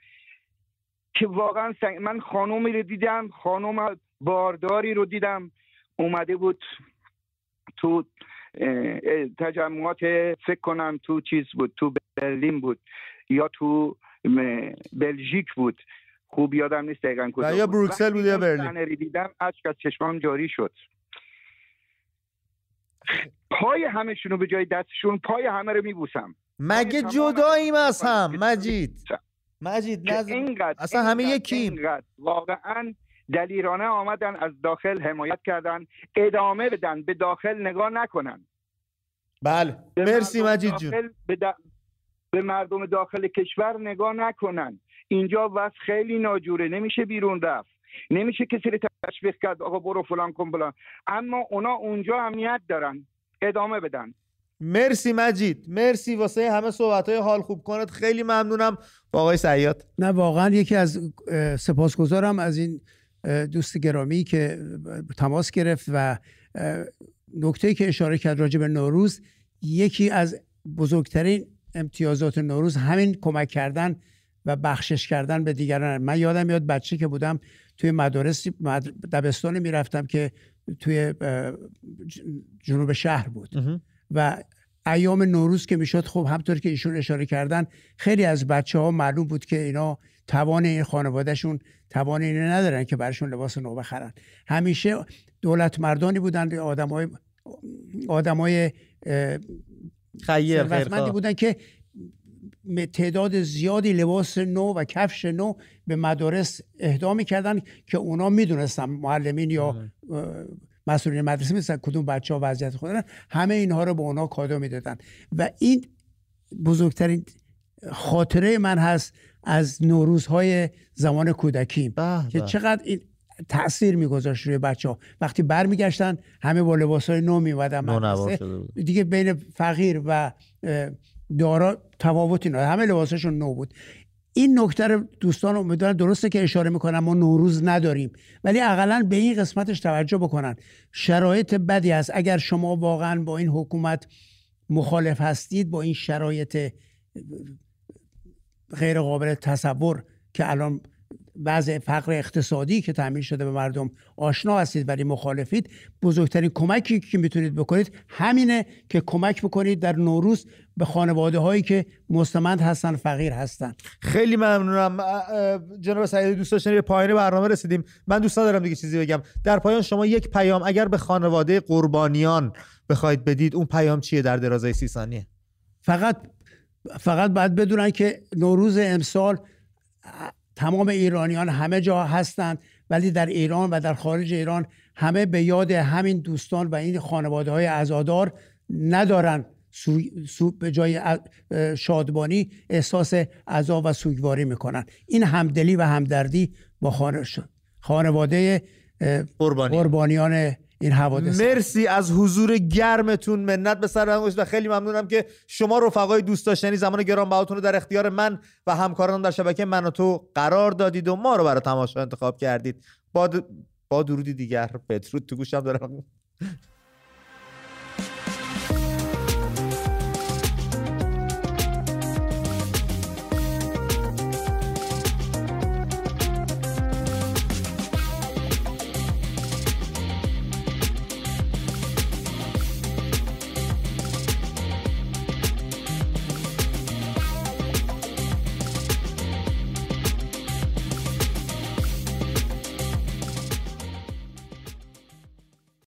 که واقعا سنگ... من خانومی رو دیدم خانوم بارداری رو دیدم. اومده بود تو تجمعات فکر کنم تو چیز بود تو برلین بود یا تو بلژیک بود. خوب یادم نیست دقیقا کجا یا بروکسل بود یا برلین؟ دیدم از چشمام جاری شد. پای همشونو به جای دستشون پای همه رو میبوسم. مگه جداییم از هم مجید؟ مجید اینقدر اصلا همه یکیم واقعا دلیرانه آمدن از داخل حمایت کردن ادامه بدن به داخل نگاه نکنن. بله. مرسی مجید جون. به, به مردم داخل کشور نگاه نکنن. اینجا وضع خیلی ناجوره. نمیشه بیرون رفت. نمیشه کسی رو تشویق کرد آقا برو فلان کن فلان اما اونا اونجا امنیت دارن. ادامه بدن. مرسی مجید. مرسی واسه همه صحبت های حال خوب کنت خیلی ممنونم با آقای سیاد. نه واقعا یکی از سپاسگزارم از این دوست گرامی که تماس گرفت و نکته که اشاره کرد راجع به نوروز یکی از بزرگترین امتیازات نوروز همین کمک کردن و بخشش کردن به دیگران. من یادم میاد بچه که بودم توی مدارس دبستان می‌رفتم که توی جنوب شهر بود. و ایام نوروز که می‌شد خب همطور که ایشون اشاره کردن خیلی از بچه ها معلوم بود که اینا توان این خانوادهشون توان اینو ندارن که برشون لباس نو بخرن. همیشه دولت مردانی بودن آدمای آدمای خیر بودن که تعداد زیادی لباس نو و کفش نو به مدارس اهدا می‌کردن که اونا می‌دونستن معلمین یا مسئولین مدرسه می‌دونستن کدوم بچه ها وضعیت خودن همه اینها رو به اونا کادو می‌دادن. و این بزرگترین خاطره من هست از نوروزهای زمان کودکی که چقدر این تاثیر میگذاشت روی بچه ها وقتی برمیگشتن همه با لباس های نو میمدن دیگه بین فقیر و دارا تفاوتی نه همه لباسشون نو بود. این نکته رو دوستان امیدوارم درسته که اشاره می‌کنم ما نوروز نداریم ولی اقلا به این قسمتش توجه بکنن. شرایط بدی است. اگر شما واقعا با این حکومت مخالف هستید با این شرایط غیر قابل تصور که الان وضع فقر اقتصادی که تعمین شده به مردم آشنا هستید ولی مخالفید بزرگترین کمکی که می‌تونید بکنید همینه که کمک بکنید در نوروز به خانواده هایی که مستمند هستن فقیر هستن. خیلی ممنونم. جناب سعید دوست داشتن به پایان برنامه رسیدیم. من دوست دارم دیگه چیزی بگم. در پایان شما یک پیام اگر به خانواده قربانیان بخواید بدید اون پیام چیه در درازای سی ثانیه؟ فقط فقط باید بدونن که نوروز امسال تمام ایرانیان همه جا هستند ولی در ایران و در خارج ایران همه به یاد همین دوستان و این خانواده های عزادار ندارن سو, به جای شادبانی احساس عذاب و سوگواری می‌کنن این همدلی و همدردی با خانواده قربانی. قربانیان این حوادث. مرسی از حضور گرمتون. منت به سر و خیلی ممنونم که شما رفقای دوست داشتنی زمان گرانبهاتون رو در اختیار من و همکاران در شبکه من و تو قرار دادید و ما رو برای تماشا انتخاب کردید. با, با درودی دیگر پترود تو گوشم دارم.